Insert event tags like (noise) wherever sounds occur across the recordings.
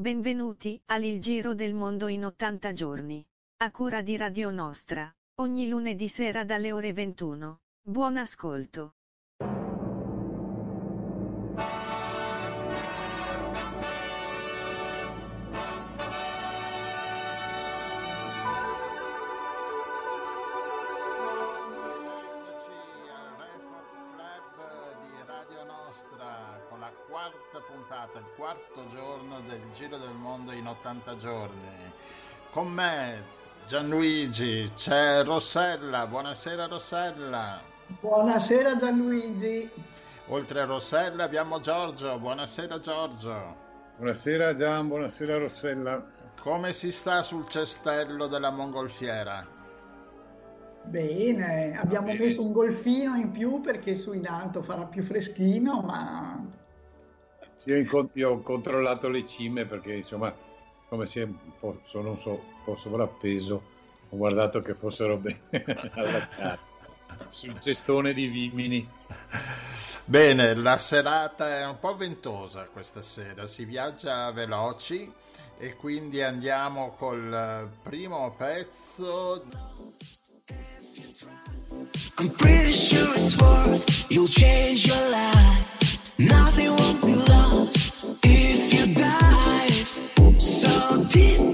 Benvenuti al Il Giro del Mondo in 80 giorni. A cura di Radio Nostra, ogni lunedì sera dalle ore 21. Buon ascolto. con me Gianluigi, c'è Rossella, buonasera Rossella. Buonasera Gianluigi. Oltre a Rossella abbiamo Giorgio, buonasera Giorgio. Buonasera Gian, buonasera Rossella. Come si sta sul cestello della mongolfiera? Bene, abbiamo Bene. messo un golfino in più perché su in alto farà più freschino, ma... Sì, io, ho controllato le cime perché insomma come se posso, non so, po' sovrappeso, ho guardato che fossero bene (laughs) allattati sul cestone di Vimini. Bene, la serata è un po' ventosa questa sera, si viaggia veloci e quindi andiamo col primo pezzo. I'm pretty sure it's what you'll change your life. Nothing won't be lost if you teeth.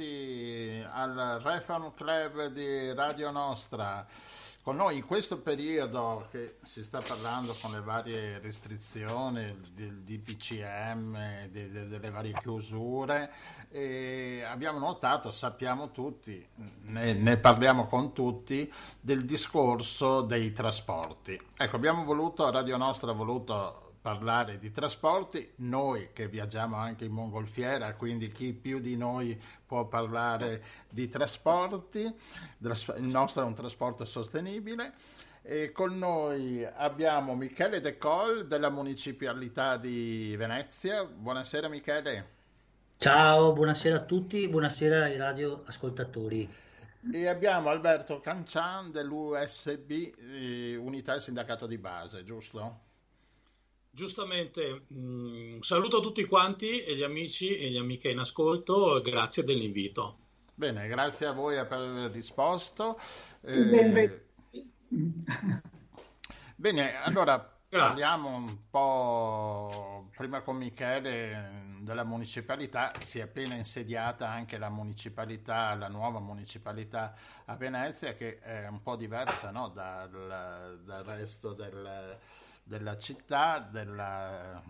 collegati al Refan Club di Radio Nostra. Con noi in questo periodo che si sta parlando con le varie restrizioni del DPCM, de, de, delle varie chiusure, abbiamo notato, sappiamo tutti, ne, ne parliamo con tutti, del discorso dei trasporti. Ecco, abbiamo voluto, Radio Nostra ha voluto parlare di trasporti, noi che viaggiamo anche in mongolfiera, quindi chi più di noi può parlare di trasporti, il nostro è un trasporto sostenibile. E con noi abbiamo Michele De Col della Municipalità di Venezia. Buonasera Michele. Ciao, buonasera a tutti, buonasera ai radioascoltatori. E abbiamo Alberto Cancian dell'USB, eh, Unità del Sindacato di Base, giusto? Giustamente, mh, mm, saluto tutti quanti e gli amici e le amiche in ascolto, grazie dell'invito. Bene, grazie a voi per aver risposto. Eh, bene, allora grazie. parliamo un po' prima con Michele della municipalità. Si è appena insediata anche la municipalità, la nuova municipalità a Venezia, che è un po' diversa no? dal, dal resto del della città, della,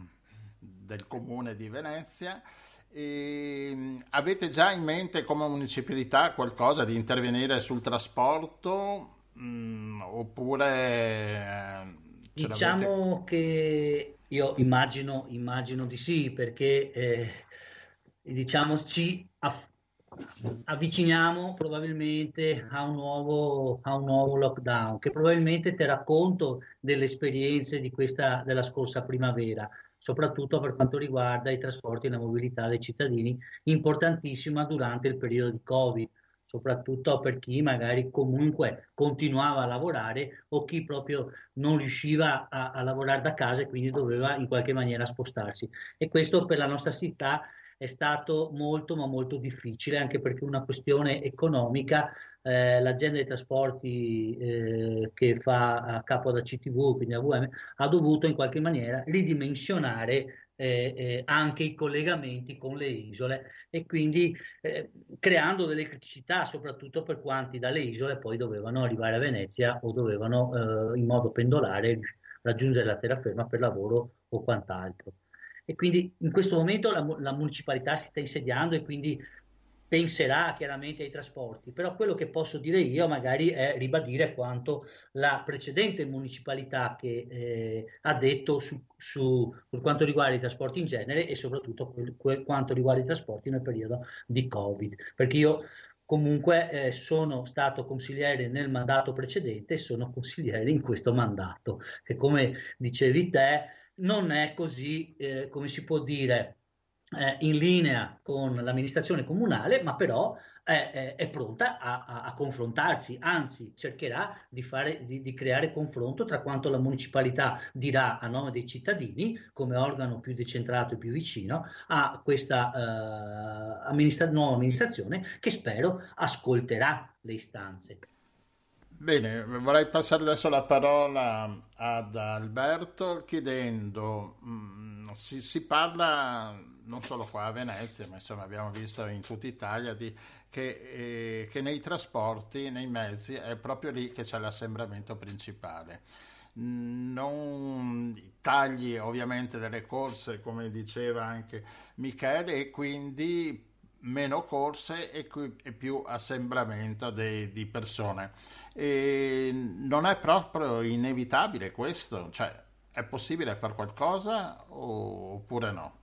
del comune di Venezia. E avete già in mente come municipalità qualcosa di intervenire sul trasporto mh, mm, oppure eh, diciamo che io immagino, immagino, di sì perché eh, diciamo ci aff- avviciniamo probabilmente a un, nuovo, a un nuovo lockdown che probabilmente terrà conto delle esperienze di questa, della scorsa primavera, soprattutto per quanto riguarda i trasporti e la mobilità dei cittadini, importantissima durante il periodo di Covid, soprattutto per chi magari comunque continuava a lavorare o chi proprio non riusciva a, a lavorare da casa e quindi doveva in qualche maniera spostarsi. E questo per la nostra città è stato molto ma molto difficile anche perché una questione economica. Eh, l'azienda dei trasporti eh, che fa a capo alla CTV, quindi AVM, ha dovuto in qualche maniera ridimensionare eh, eh, anche i collegamenti con le isole e quindi eh, creando delle criticità soprattutto per quanti dalle isole poi dovevano arrivare a Venezia o dovevano eh, in modo pendolare raggiungere la terraferma per lavoro o quant'altro e quindi in questo momento la, la municipalità si sta insediando e quindi penserà chiaramente ai trasporti, però quello che posso dire io magari è ribadire quanto la precedente municipalità che eh, ha detto su, su, per quanto riguarda i trasporti in genere e soprattutto per, per quanto riguarda i trasporti nel periodo di Covid, perché io comunque eh, sono stato consigliere nel mandato precedente e sono consigliere in questo mandato, che come dicevi te non è così, eh, come si può dire, eh, in linea con l'amministrazione comunale, ma però è, è, è pronta a, a, a, confrontarsi, anzi cercherà di, fare, di, di, creare confronto tra quanto la municipalità dirà a nome dei cittadini, come organo più decentrato e più vicino, a questa eh, amministra- nuova amministrazione che spero ascolterà le istanze. Bene, vorrei passare adesso la parola ad Alberto chiedendo, mm, si, si, parla non solo qua a Venezia, ma insomma abbiamo visto in tutta Italia di, che, eh, che, nei trasporti, nei mezzi, è proprio lì che c'è l'assembramento principale. Non tagli ovviamente delle corse, come diceva anche Michele, e quindi meno corse e, più assembramento de, di persone. E non è proprio inevitabile questo? Cioè, è possibile fare qualcosa oppure no?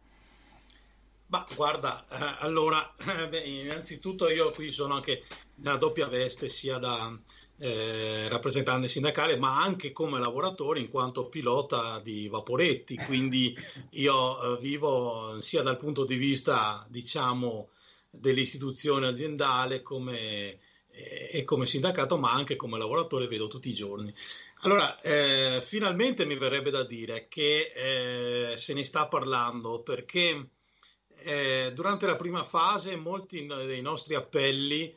Ma guarda, eh, allora, eh, (clears throat) beh, innanzitutto io qui sono anche nella doppia veste sia da eh, rappresentante sindacale ma anche come lavoratore in quanto pilota di vaporetti, quindi io eh, vivo sia dal punto di vista diciamo dell'istituzione aziendale come, eh, e come sindacato, ma anche come lavoratore vedo tutti i giorni. Allora, eh, finalmente mi verrebbe da dire che eh, se ne sta parlando perché eh, durante la prima fase molti dei nostri appelli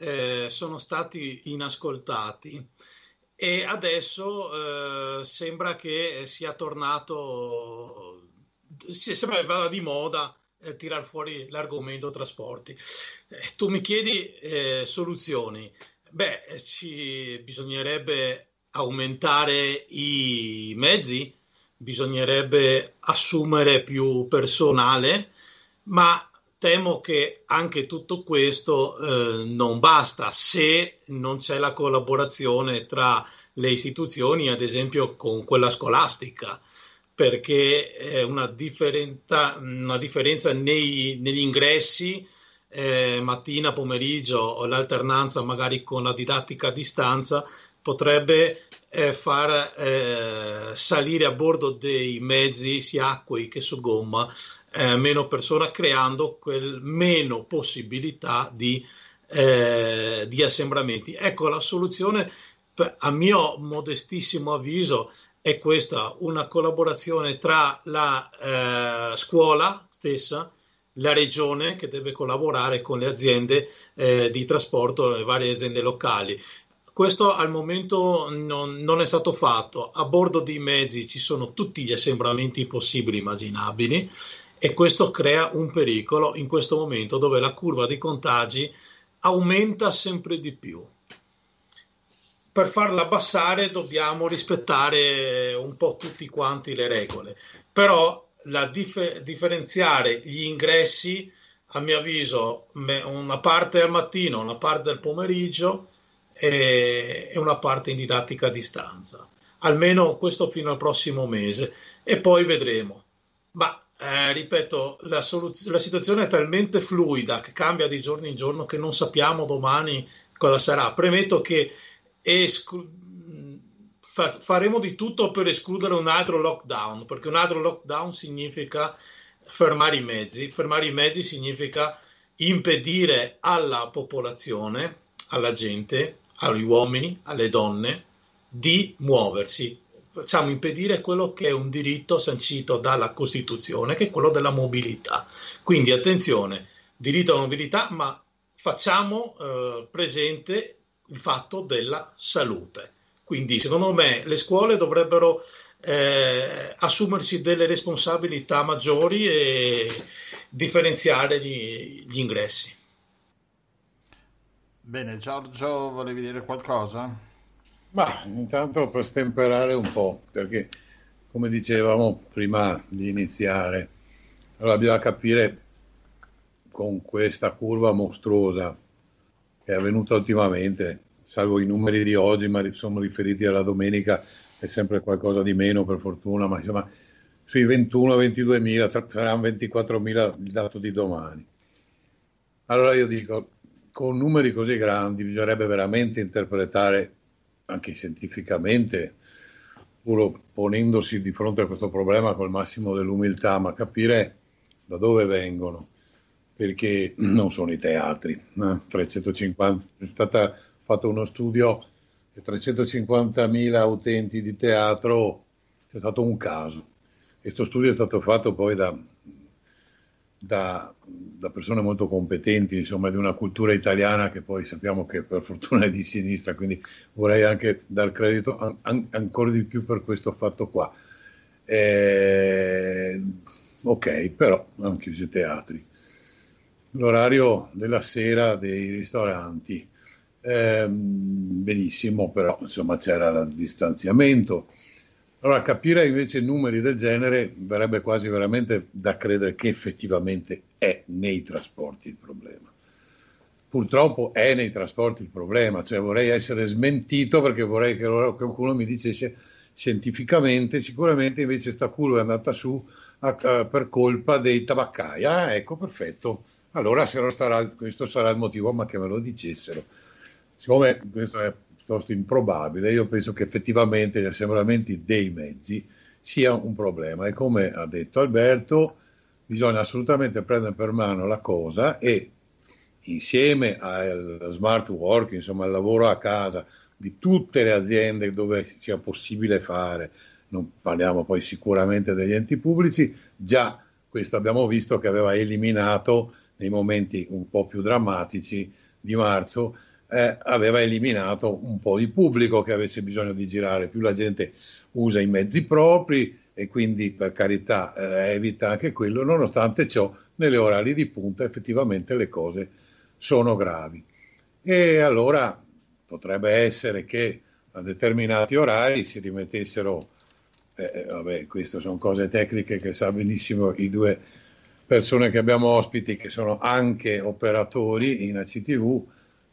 eh, sono stati inascoltati e adesso eh, sembra che sia tornato, sembra vada di moda eh, tirar fuori l'argomento trasporti. Eh, tu mi chiedi eh, soluzioni. Beh, ci bisognerebbe aumentare i mezzi, bisognerebbe assumere più personale, ma temo che anche tutto questo eh, non basta se non c'è la collaborazione tra le istituzioni, ad esempio con quella scolastica, perché è una, una differenza nei, negli ingressi eh, mattina, pomeriggio o l'alternanza magari con la didattica a distanza potrebbe eh, far eh, salire a bordo dei mezzi sia acquei che su gomma eh, meno persone creando quel meno possibilità di, eh, di assembramenti. Ecco la soluzione a mio modestissimo avviso è questa, una collaborazione tra la eh, scuola stessa, la regione che deve collaborare con le aziende eh, di trasporto, le varie aziende locali. Questo al momento non, non, è stato fatto. A bordo dei mezzi ci sono tutti gli assembramenti possibili e immaginabili e questo crea un pericolo in questo momento dove la curva dei contagi aumenta sempre di più. Per farla abbassare dobbiamo rispettare un po' tutti quanti le regole, però la dif- differenziare gli ingressi, a mio avviso, una parte al mattino, una parte al pomeriggio e, e una parte in didattica a distanza. Almeno questo fino al prossimo mese e poi vedremo. Ma eh, ripeto, la, soluz- la, situazione è talmente fluida che cambia di giorno in giorno che non sappiamo domani cosa sarà. Premetto che esclu- fa- faremo di tutto per escludere un altro lockdown, perché un altro lockdown significa fermare i mezzi. Fermare i mezzi significa impedire alla popolazione, alla gente, agli uomini, alle donne, di muoversi, facciamo impedire quello che è un diritto sancito dalla Costituzione, che è quello della mobilità. Quindi attenzione, diritto alla mobilità, ma facciamo eh, presente il fatto della salute. Quindi secondo me le scuole dovrebbero eh, assumersi delle responsabilità maggiori e differenziare gli, gli ingressi. Bene, Giorgio, volevi dire qualcosa? Ma intanto per stemperare un po', perché come dicevamo prima di iniziare, allora bisogna capire con questa curva mostruosa è avvenuta ultimamente, salvo i numeri di oggi, ma sono riferiti alla domenica, è sempre qualcosa di meno per fortuna, ma insomma sui 21-22 mila, saranno 24 mila il dato di domani. Allora io dico, con numeri così grandi bisognerebbe veramente interpretare anche scientificamente, pur ponendosi di fronte a questo problema col massimo dell'umiltà, ma capire da dove vengono, perché non sono i teatri. Eh? 350, è stato fatto uno studio che 350.000 utenti di teatro c'è stato un caso. Questo studio è stato fatto poi da da, da, persone molto competenti, insomma, di una cultura italiana che poi sappiamo che per fortuna è di sinistra, quindi vorrei anche dar credito an, an, ancora di più per questo fatto qua. Eh, ok, però hanno chiuso i teatri. L'orario della sera dei ristoranti, eh, benissimo, però insomma c'era il distanziamento allora, capire invece numeri del genere verrebbe quasi veramente da credere che effettivamente è nei trasporti il problema. Purtroppo è nei trasporti il problema, cioè vorrei essere smentito perché vorrei che qualcuno mi dicesse scientificamente, sicuramente invece sta curva è andata su a, a, per colpa dei tabaccai. Ah, ecco, perfetto. Allora sarà, questo sarà il motivo, ma che me lo dicessero. Siccome questo è piuttosto improbabile, io penso che effettivamente gli assembramenti dei mezzi sia un problema e come ha detto Alberto bisogna assolutamente prendere per mano la cosa e insieme al smart work, insomma al lavoro a casa di tutte le aziende dove sia possibile fare, non parliamo poi sicuramente degli enti pubblici, già questo abbiamo visto che aveva eliminato nei momenti un po' più drammatici di marzo eh, aveva eliminato un po' di pubblico che avesse bisogno di girare, più la gente usa i mezzi propri e quindi per carità eh, evita anche quello, nonostante ciò nelle orari di punta effettivamente le cose sono gravi. E allora potrebbe essere che a determinati orari si rimettessero, eh, eh vabbè, queste sono cose tecniche che sa benissimo i due persone che abbiamo ospiti che sono anche operatori in ACTV,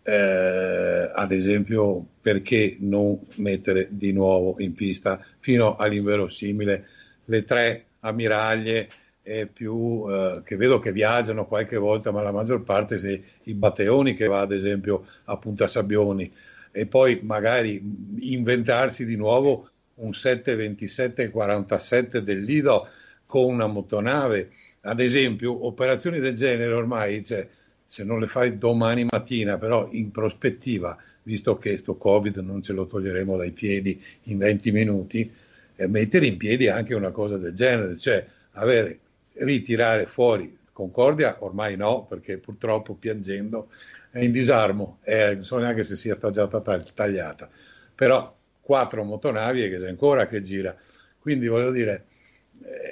eh, ad esempio perché non mettere di nuovo in pista? Fino all'inverosimile. Le tre ammiraglie e più eh, che vedo che viaggiano qualche volta, ma la maggior parte se i Batteoni che va ad esempio a Punta Sabbioni. E poi magari inventarsi di nuovo un 727-47 del Lido con una motonave. Ad esempio, operazioni del genere ormai, cioè, se non le fai domani mattina, però in prospettiva, visto che questo Covid non ce lo toglieremo dai piedi in 20 minuti, eh, mettere in piedi anche una cosa del genere, cioè avere, ritirare fuori Concordia, ormai no, perché purtroppo piangendo è in disarmo, eh, non so neanche se sia stata tagliata, però quattro motonavi che c'è ancora che gira. Quindi voglio dire,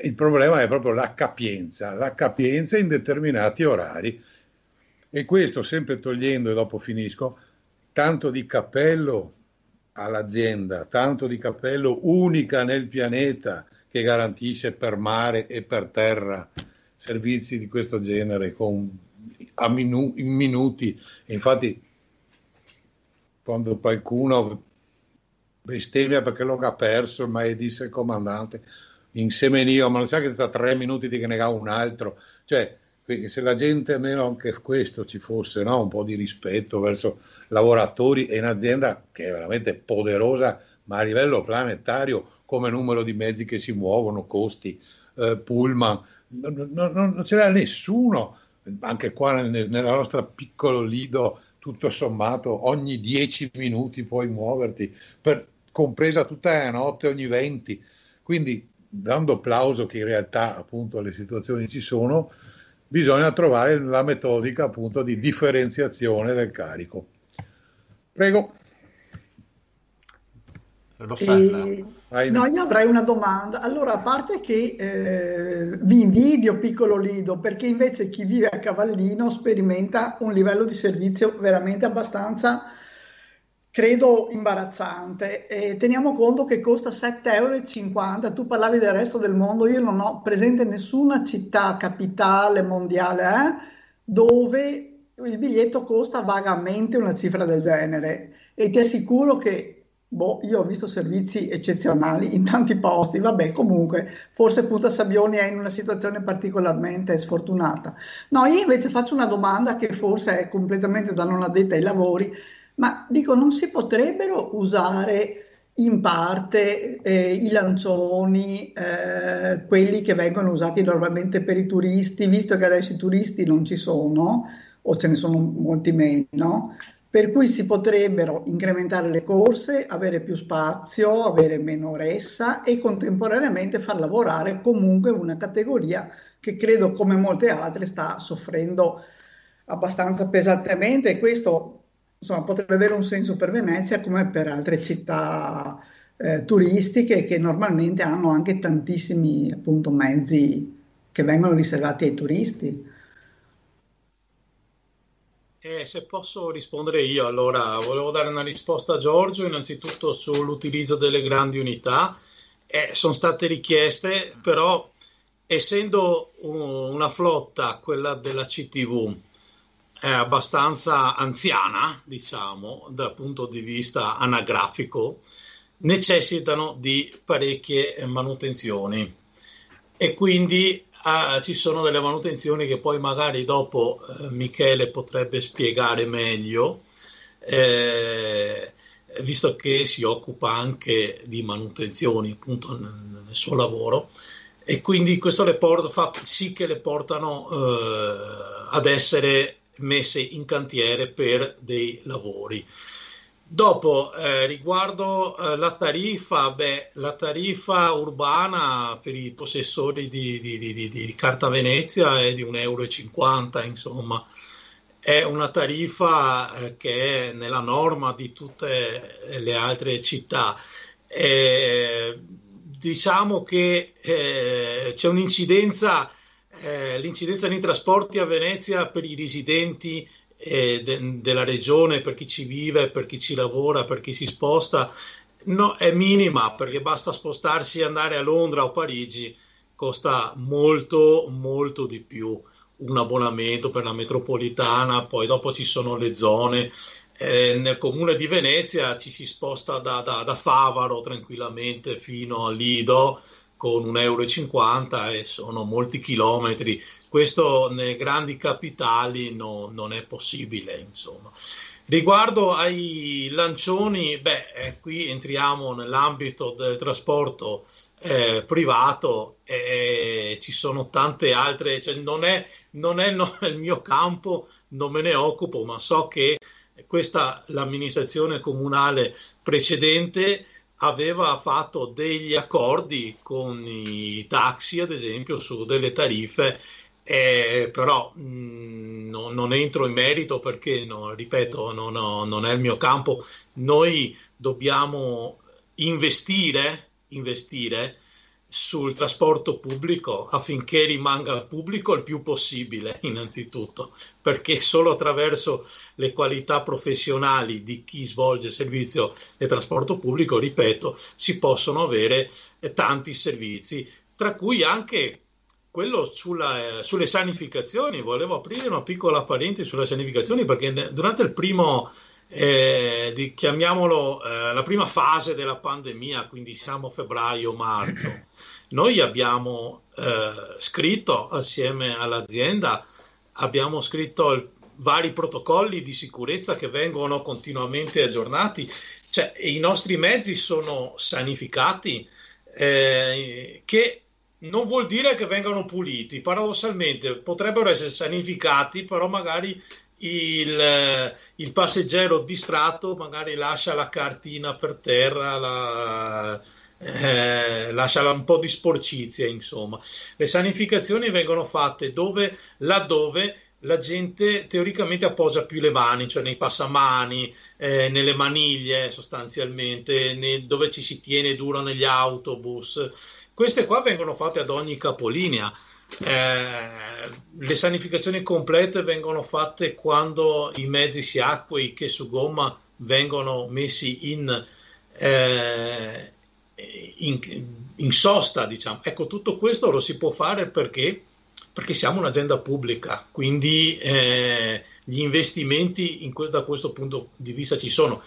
il problema è proprio la capienza, la capienza in determinati orari. E questo sempre togliendo, e dopo finisco, tanto di cappello all'azienda, tanto di cappello unica nel pianeta che garantisce per mare e per terra servizi di questo genere con minu- in minuti. Infatti, quando qualcuno bestemmia perché lo ha perso, ma è disse il comandante, insieme io, ma non sa che sta tre minuti di che un altro. Cioè, se la gente almeno anche questo ci fosse, no? un po' di rispetto verso lavoratori e un'azienda che è veramente poderosa, ma a livello planetario, come numero di mezzi che si muovono, costi, eh, pullman, non, non, non c'era nessuno anche qua nel, nella nostra piccolo lido, tutto sommato, ogni 10 minuti puoi muoverti, per, compresa tutta la notte, ogni 20. Quindi, dando applauso che in realtà appunto le situazioni ci sono, bisogna trovare la metodica appunto di differenziazione del carico. Prego. E... No, io avrei una domanda. Allora, a parte che eh, vi invidio piccolo Lido, perché invece chi vive a Cavallino sperimenta un livello di servizio veramente abbastanza, credo, imbarazzante. E teniamo conto che costa 7,50 euro. Tu parlavi del resto del mondo, io non ho presente nessuna città capitale mondiale eh, dove il biglietto costa vagamente una cifra del genere. E ti assicuro che Boh, io ho visto servizi eccezionali in tanti posti, vabbè, comunque, forse Punta Sabbioni è in una situazione particolarmente sfortunata. No, io invece faccio una domanda che forse è completamente da non addetta ai lavori, ma dico, non si potrebbero usare in parte eh, i lancioni, eh, quelli che vengono usati normalmente per i turisti, visto che adesso i turisti non ci sono, o ce ne sono molti meno, per cui si potrebbero incrementare le corse, avere più spazio, avere meno ressa e contemporaneamente far lavorare comunque una categoria che credo come molte altre sta soffrendo abbastanza pesantemente. E questo insomma, potrebbe avere un senso per Venezia come per altre città eh, turistiche che normalmente hanno anche tantissimi appunto, mezzi che vengono riservati ai turisti. Eh, se posso rispondere io, allora volevo dare una risposta a Giorgio, innanzitutto sull'utilizzo delle grandi unità. Eh, sono state richieste, però essendo una flotta, quella della CTV, è abbastanza anziana, diciamo, dal punto di vista anagrafico, necessitano di parecchie manutenzioni. E quindi ah, ci sono delle manutenzioni che poi magari dopo eh, Michele potrebbe spiegare meglio, eh, visto che si occupa anche di manutenzioni appunto nel, nel suo lavoro. E quindi questo le porta, fa sì che le portano eh, ad essere messe in cantiere per dei lavori. Dopo, eh, riguardo eh, la tariffa, beh, la tariffa urbana per i possessori di, di, di, di carta Venezia è di 1,50 euro, insomma, è una tariffa eh, che è nella norma di tutte le altre città. Eh, diciamo che eh, c'è un'incidenza, eh, l'incidenza nei trasporti a Venezia per i residenti eh, de, della regione, per chi ci vive, per chi ci lavora, per chi si sposta, no, è minima perché basta spostarsi e andare a Londra o Parigi, costa molto, molto di più un abbonamento per la metropolitana, poi dopo ci sono le zone. Eh, nel comune di Venezia ci si sposta da, da, da Favaro tranquillamente fino a Lido con 1,50 euro e sono molti chilometri. Questo nelle grandi capitali no, non è possibile, insomma. Riguardo ai lancioni, beh, eh, qui entriamo nell'ambito del trasporto eh, privato e eh, ci sono tante altre, cioè non è, non è no, il mio campo, non me ne occupo, ma so che questa l'amministrazione comunale precedente aveva fatto degli accordi con i taxi, ad esempio, su delle tariffe, eh, però mh, mm, no, non entro in merito perché, no, ripeto, no, non è il mio campo. Noi dobbiamo investire, investire sul trasporto pubblico affinché rimanga pubblico il più possibile, innanzitutto, perché solo attraverso le qualità professionali di chi svolge servizio di trasporto pubblico, ripeto, si possono avere eh, tanti servizi, tra cui anche quello sulla, eh, sulle sanificazioni. Volevo aprire una piccola parentesi sulle sanificazioni perché durante il primo eh, di, chiamiamolo eh, la prima fase della pandemia, quindi siamo febbraio-marzo, noi abbiamo eh, scritto assieme all'azienda, abbiamo scritto il, vari protocolli di sicurezza che vengono continuamente aggiornati, cioè i nostri mezzi sono sanificati, eh, che non vuol dire che vengano puliti, paradossalmente potrebbero essere sanificati, però magari il, il, passeggero distratto magari lascia la cartina per terra, la, eh, lascia un po' di sporcizia, insomma. Le sanificazioni vengono fatte dove, laddove la gente teoricamente appoggia più le mani, cioè nei passamani, eh, nelle maniglie sostanzialmente, nei, dove ci si tiene duro negli autobus. Queste qua vengono fatte ad ogni capolinea. Eh, le sanificazioni complete vengono fatte quando i mezzi si acquei che su gomma vengono messi in, eh, in, in, sosta, diciamo. Ecco, tutto questo lo si può fare perché, perché siamo un'azienda pubblica, quindi eh, gli investimenti in, da questo punto di vista ci sono.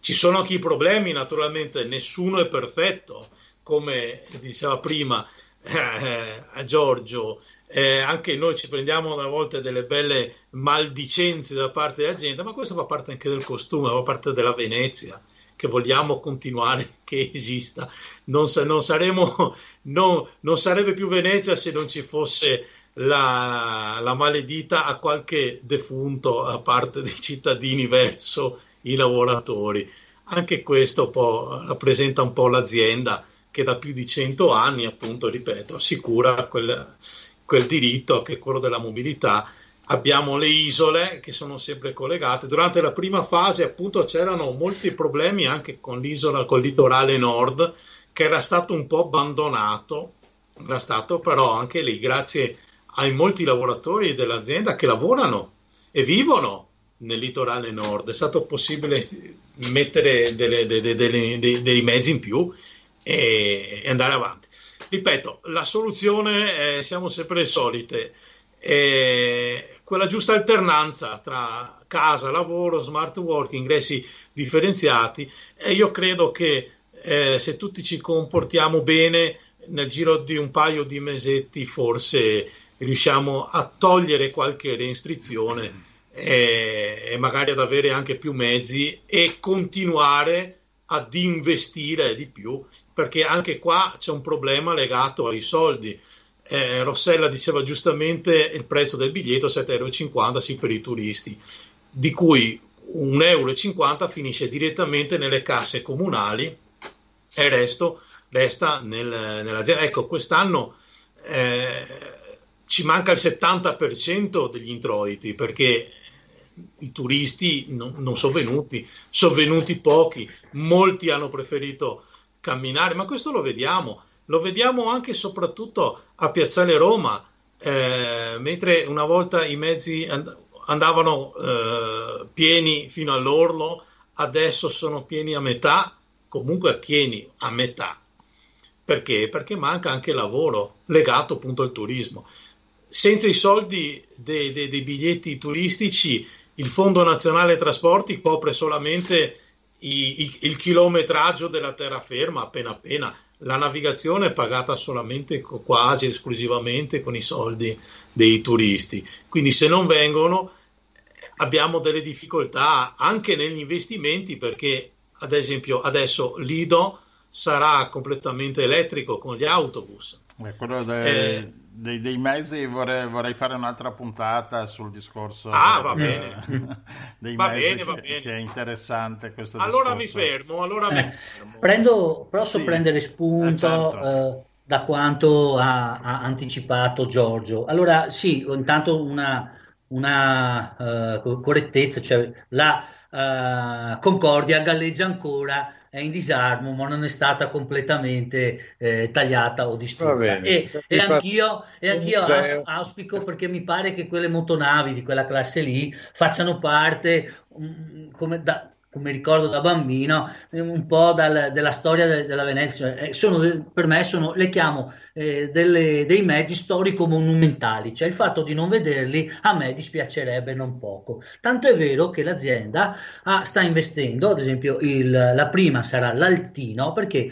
Ci sono anche i problemi, naturalmente, nessuno è perfetto, come diceva prima eh, a Giorgio, eh, anche noi ci prendiamo a volte delle belle maldicenze da parte della gente, ma questo fa parte anche del costume, fa parte della Venezia che vogliamo continuare (laughs) che esista. Non, non, saremo, (laughs) no, non sarebbe più Venezia se non ci fosse la, la, maledita a qualche defunto a parte dei cittadini verso i lavoratori. Anche questo rappresenta un po' l'azienda che da più di cento anni, appunto, ripeto, assicura quel, quel diritto che è quello della mobilità. Abbiamo le isole che sono sempre collegate. Durante la prima fase, appunto, c'erano molti problemi anche con l'isola, col litorale nord, che era stato un po' abbandonato. Era stato però anche lì, grazie ai molti lavoratori dell'azienda che lavorano e vivono nel litorale nord, è stato possibile mettere delle, delle, delle, dei mezzi in più e, andare avanti. Ripeto, la soluzione è, siamo sempre solite, è quella giusta alternanza tra casa, lavoro, smart working, ingressi differenziati e io credo che eh, se tutti ci comportiamo bene nel giro di un paio di mesetti forse riusciamo a togliere qualche restrizione e, e magari ad avere anche più mezzi e continuare ad investire di più perché anche qua c'è un problema legato ai soldi. Eh, Rossella diceva giustamente il prezzo del biglietto 7,50 euro per i turisti, di cui 1,50 euro finisce direttamente nelle casse comunali e il resto resta nel, nell'azienda. Ecco, quest'anno eh, ci manca il 70% degli introiti perché i turisti non, non sono venuti, sono venuti pochi, molti hanno preferito camminare, ma questo lo vediamo, lo vediamo anche e soprattutto a Piazzale Roma, eh, mentre una volta i mezzi and- andavano eh, pieni fino all'orlo, adesso sono pieni a metà, comunque pieni a metà. Perché? Perché manca anche lavoro legato appunto al turismo. Senza i soldi dei, dei, dei biglietti turistici, il Fondo Nazionale Trasporti copre solamente i, i, il chilometraggio della terraferma appena appena. La navigazione è pagata solamente, quasi esclusivamente con i soldi dei turisti. Quindi se non vengono abbiamo delle difficoltà anche negli investimenti perché ad esempio adesso Lido sarà completamente elettrico con gli autobus. Eh, quello de, eh, dei, dei, mezzi vorrei, vorrei, fare un'altra puntata sul discorso ah, va (laughs) bene. dei va mezzi bene, va bene. che è interessante questo allora discorso. mi fermo, allora eh, mi fermo. Prendo, posso sì. prendere spunto eh, certo. Eh, da quanto ha, ha, anticipato Giorgio. Allora sì, intanto una, una uh, correttezza, cioè la uh, Concordia galleggia ancora è in disarmo, ma non è stata completamente eh, tagliata o distrutta. E, e, anch'io, e anch'io auspico perché mi pare che quelle motonavi di quella classe lì facciano parte um, come da, come ricordo da bambino, un po' dal, della storia de, della Venezia. Eh, sono, per me sono, le chiamo eh, delle, dei mezzi storico-monumentali, cioè il fatto di non vederli a me dispiacerebbe non poco. Tanto è vero che l'azienda ah, sta investendo, ad esempio il, la prima sarà l'Altino, perché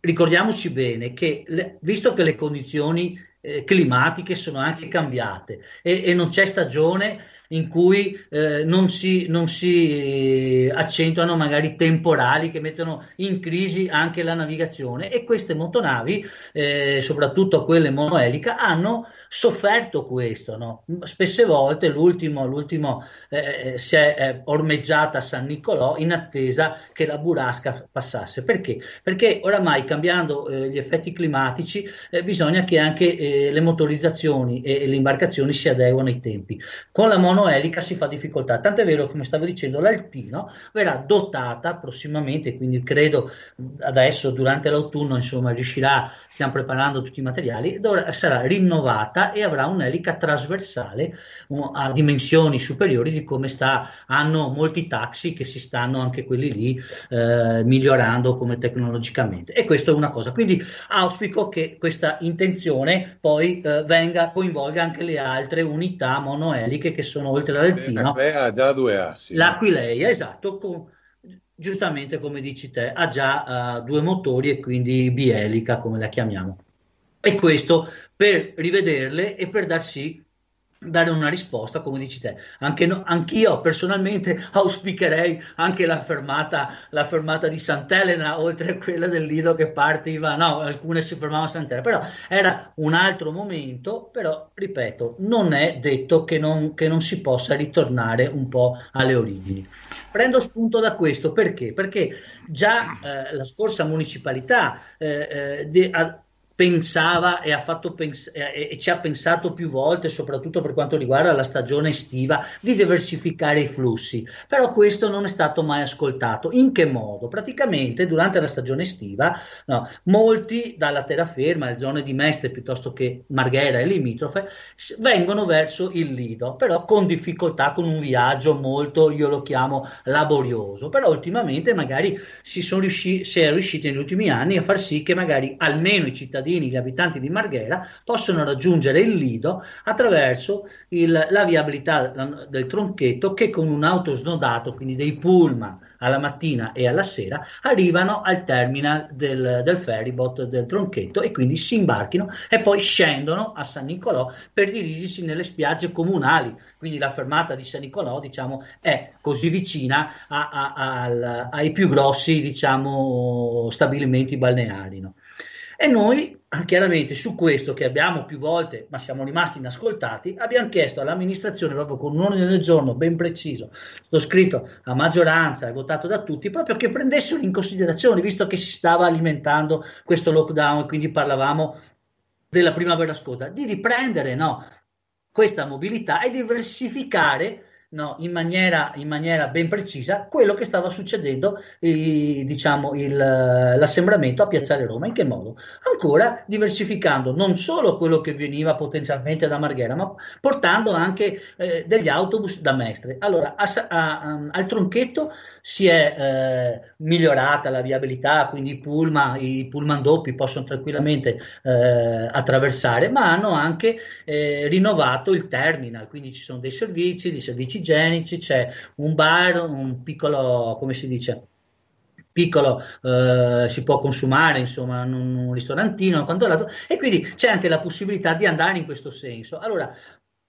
ricordiamoci bene che le, visto che le condizioni eh, climatiche sono anche cambiate e, e non c'è stagione, in cui eh, non si, non si accentuano magari temporali che mettono in crisi anche la navigazione e queste motonavi, eh, soprattutto quelle monoelica, hanno sofferto questo. No? Spesse volte l'ultimo, l'ultimo eh, eh si è eh, ormeggiata a San Nicolò in attesa che la burrasca passasse. Perché? Perché oramai cambiando eh, gli effetti climatici bisogna che anche le motorizzazioni e, e le imbarcazioni si adeguano ai tempi. Con la mono monoelica si fa difficoltà. Tant'è vero, come stavo dicendo, l'Altino verrà dotata prossimamente, quindi credo adesso durante l'autunno insomma riuscirà, stiamo preparando tutti i materiali, dovrà, sarà rinnovata e avrà un'elica trasversale a dimensioni superiori di come sta, hanno molti taxi che si stanno anche quelli lì eh, migliorando come tecnologicamente. E questo è una cosa. Quindi auspico che questa intenzione poi eh, venga, coinvolga anche le altre unità monoeliche che sono sono oltre l'Altino. L'Aquilea ha già due assi. L'Aquileia, esatto, con, giustamente come dici te, ha già uh, due motori e quindi bielica, come la chiamiamo. E questo per rivederle e per dar sì dare una risposta, come dici te. Anche no, anch'io personalmente auspicherei anche la fermata, la fermata di Sant'Elena, oltre a quella del Lido che partiva, no, alcune si fermavano a Sant'Elena, però era un altro momento, però ripeto, non è detto che non, che non si possa ritornare un po' alle origini. Prendo spunto da questo perché? Perché già eh, la scorsa municipalità eh, eh, de, ha, pensava e, pens- e, e, ci ha pensato più volte, soprattutto per quanto riguarda la stagione estiva, di diversificare i flussi, però questo non è stato mai ascoltato. In che modo? Praticamente durante la stagione estiva, no, molti dalla terraferma, le zone di Mestre piuttosto che Marghera e limitrofe, vengono verso il Lido, però con difficoltà, con un viaggio molto, io lo chiamo laborioso, però ultimamente magari si, sono riusciti, si è riusciti negli ultimi anni a far sì che magari almeno i cittadini cittadini, gli abitanti di Marghera, possono raggiungere il Lido attraverso il, la viabilità del tronchetto che con un auto snodato, quindi dei pullman alla mattina e alla sera, arrivano al terminal del, del ferryboat del tronchetto e quindi si imbarchino e poi scendono a San Nicolò per dirigersi nelle spiagge comunali. Quindi la fermata di San Nicolò diciamo, è così vicina a, a, a, ai più grossi diciamo, stabilimenti balneari. No? E noi, chiaramente, su questo che abbiamo più volte, ma siamo rimasti inascoltati, abbiamo chiesto all'amministrazione, proprio con un ordine del giorno ben preciso, scritto a maggioranza e votato da tutti, proprio che prendessero in considerazione, visto che si stava alimentando questo lockdown e quindi parlavamo della primavera scoda, di riprendere no, questa mobilità e diversificare no, in, maniera, in, maniera, ben precisa quello che stava succedendo, eh, diciamo, il, l'assembramento a Piazzale Roma. In che modo? Ancora diversificando non solo quello che veniva potenzialmente da Marghera, ma portando anche eh, degli autobus da Mestre. Allora, a, a, a, al tronchetto si è eh, migliorata la viabilità, quindi i pullman, i pullman doppi possono tranquillamente eh, attraversare, ma hanno anche eh, rinnovato il terminal, quindi ci sono dei servizi, dei servizi igienici, c'è un bar, un piccolo, come si dice? piccolo eh, si può consumare, insomma, in un ristorantino, quanto l'altro, e quindi c'è anche la possibilità di andare in questo senso. Allora,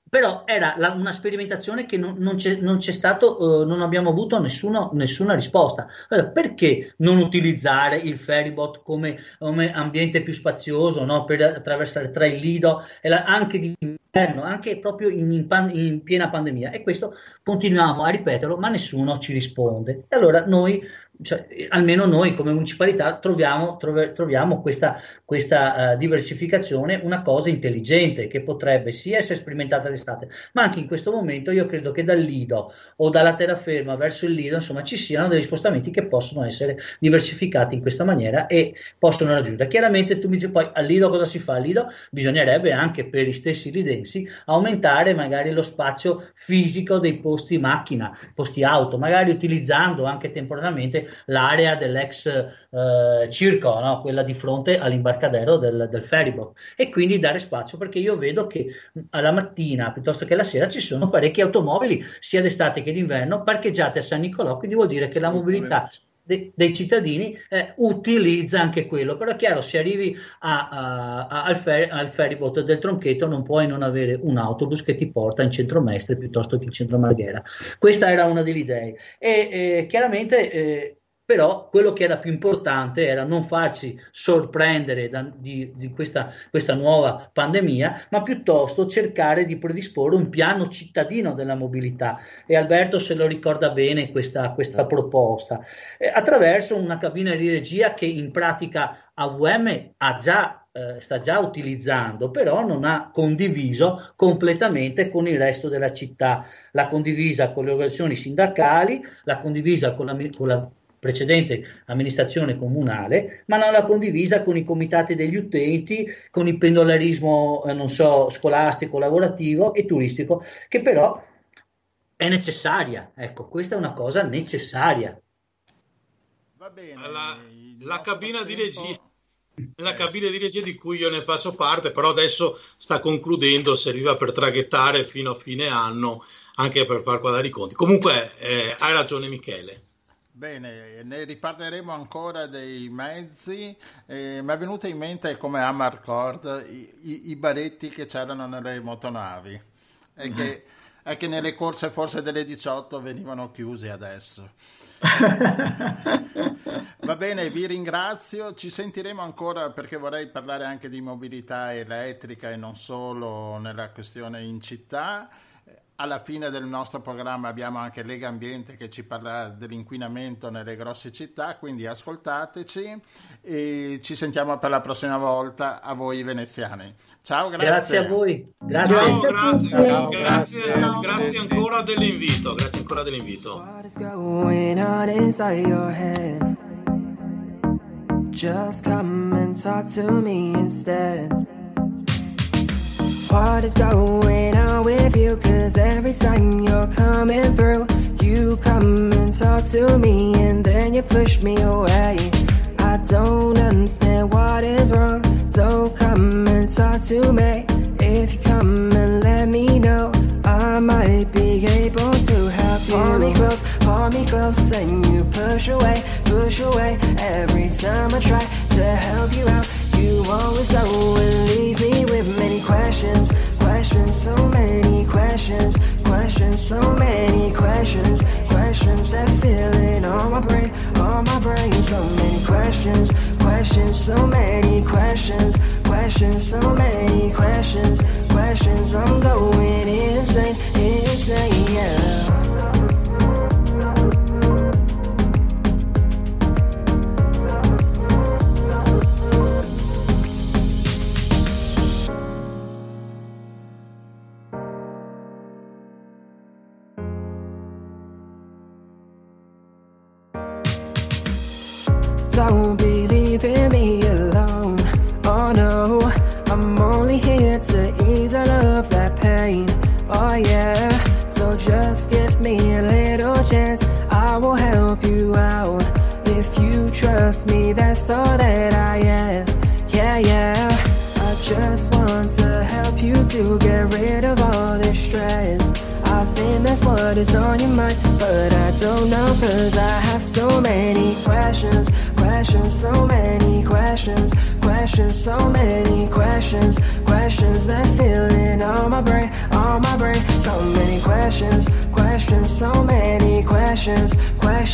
però era la, una sperimentazione che non, non, c'è, non c'è, stato, uh, non abbiamo avuto nessuno, nessuna risposta. Allora, perché non utilizzare il ferrybot come, come ambiente più spazioso no? per attraversare tra il Lido e la, anche d'inverno, anche proprio in, in, pan, in, piena pandemia? E questo continuiamo a ripeterlo, ma nessuno ci risponde. E allora noi cioè, almeno noi come municipalità troviamo, trove, troviamo questa, questa uh, diversificazione una cosa intelligente che potrebbe sia essere sperimentata d'estate, ma anche in questo momento io credo che dal Lido o dalla terraferma verso il Lido insomma ci siano degli spostamenti che possono essere diversificati in questa maniera e possono raggiungere. Chiaramente tu mi dici poi al Lido cosa si fa? Al Lido bisognerebbe anche per gli stessi lidensi aumentare magari lo spazio fisico dei posti macchina, posti auto, magari utilizzando anche temporaneamente l'area dell'ex eh, circo, no? quella di fronte all'imbarcadero del, del ferryboat e quindi dare spazio perché io vedo che alla mattina piuttosto che la sera ci sono parecchie automobili sia d'estate che d'inverno parcheggiate a San Nicolò, quindi vuol dire che la mobilità de, dei cittadini eh, utilizza anche quello. Però è chiaro, se arrivi a, a, a, al, fer, al ferryboat del Tronchetto non puoi non avere un autobus che ti porta in centro Mestre piuttosto che in centro Marghera. Questa era una delle idee. E eh, chiaramente eh, però quello che era più importante era non farci sorprendere da, di, di questa, questa, nuova pandemia, ma piuttosto cercare di predisporre un piano cittadino della mobilità. E Alberto se lo ricorda bene questa, questa proposta, eh, attraverso una cabina di regia che in pratica AVM ha già eh, sta già utilizzando, però non ha condiviso completamente con il resto della città. L'ha condivisa con le organizzazioni sindacali, l'ha condivisa con la, con la precedente amministrazione comunale, ma non l'ha condivisa con i comitati degli utenti, con il pendolarismo, eh, non so, scolastico, lavorativo e turistico, che però è necessaria. Ecco, questa è una cosa necessaria. Va bene. La, la cabina tempo... di regia. La cabina di regia di cui io ne faccio parte, però adesso sta concludendo, serviva per traghettare fino a fine anno, anche per far quadrare i conti. Comunque, eh, hai ragione Michele. Bene, ne riparleremo ancora dei mezzi. Eh, mi è venuta in mente come a Marcord i, i, i, baretti che c'erano nelle motonavi e mm. che, e che nelle corse forse delle 18 venivano chiusi adesso. (laughs) Va bene, vi ringrazio. Ci sentiremo ancora perché vorrei parlare anche di mobilità elettrica e non solo nella questione in città alla fine del nostro programma abbiamo anche Lega Ambiente che ci parlerà dell'inquinamento nelle grosse città, quindi ascoltateci e ci sentiamo per la prossima volta a voi veneziani. Ciao, grazie. Grazie a voi. Grazie. Ciao, grazie, Ciao, grazie, grazie, grazie ancora dell'invito. Grazie ancora dell'invito. Just come and talk to me instead. What is going on with you? Cause every time you're coming through, you come and talk to me and then you push me away. I don't understand what is wrong, so come and talk to me. If you come and let me know, I might be able to help you. Pull me close, pull me close, and you push away, push away. Every time I try to help you out, you always go and leave me with many questions, questions, so many questions, questions, so many questions, questions that filling on my brain, on my brain, so many questions, questions, so many questions, questions, so many questions, questions. I'm going insane, insane, yeah.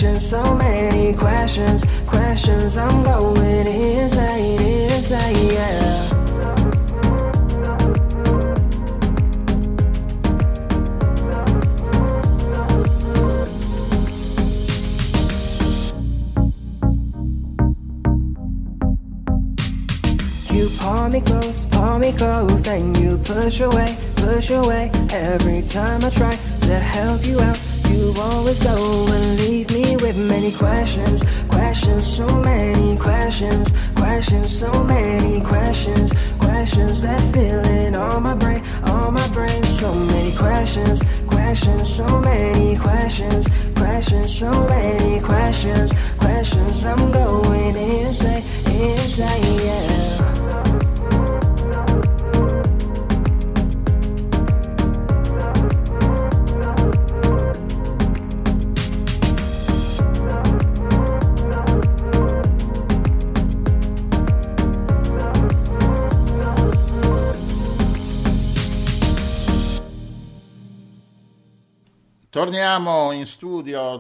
Questions, so many questions, questions, I'm going insane, insane, yeah.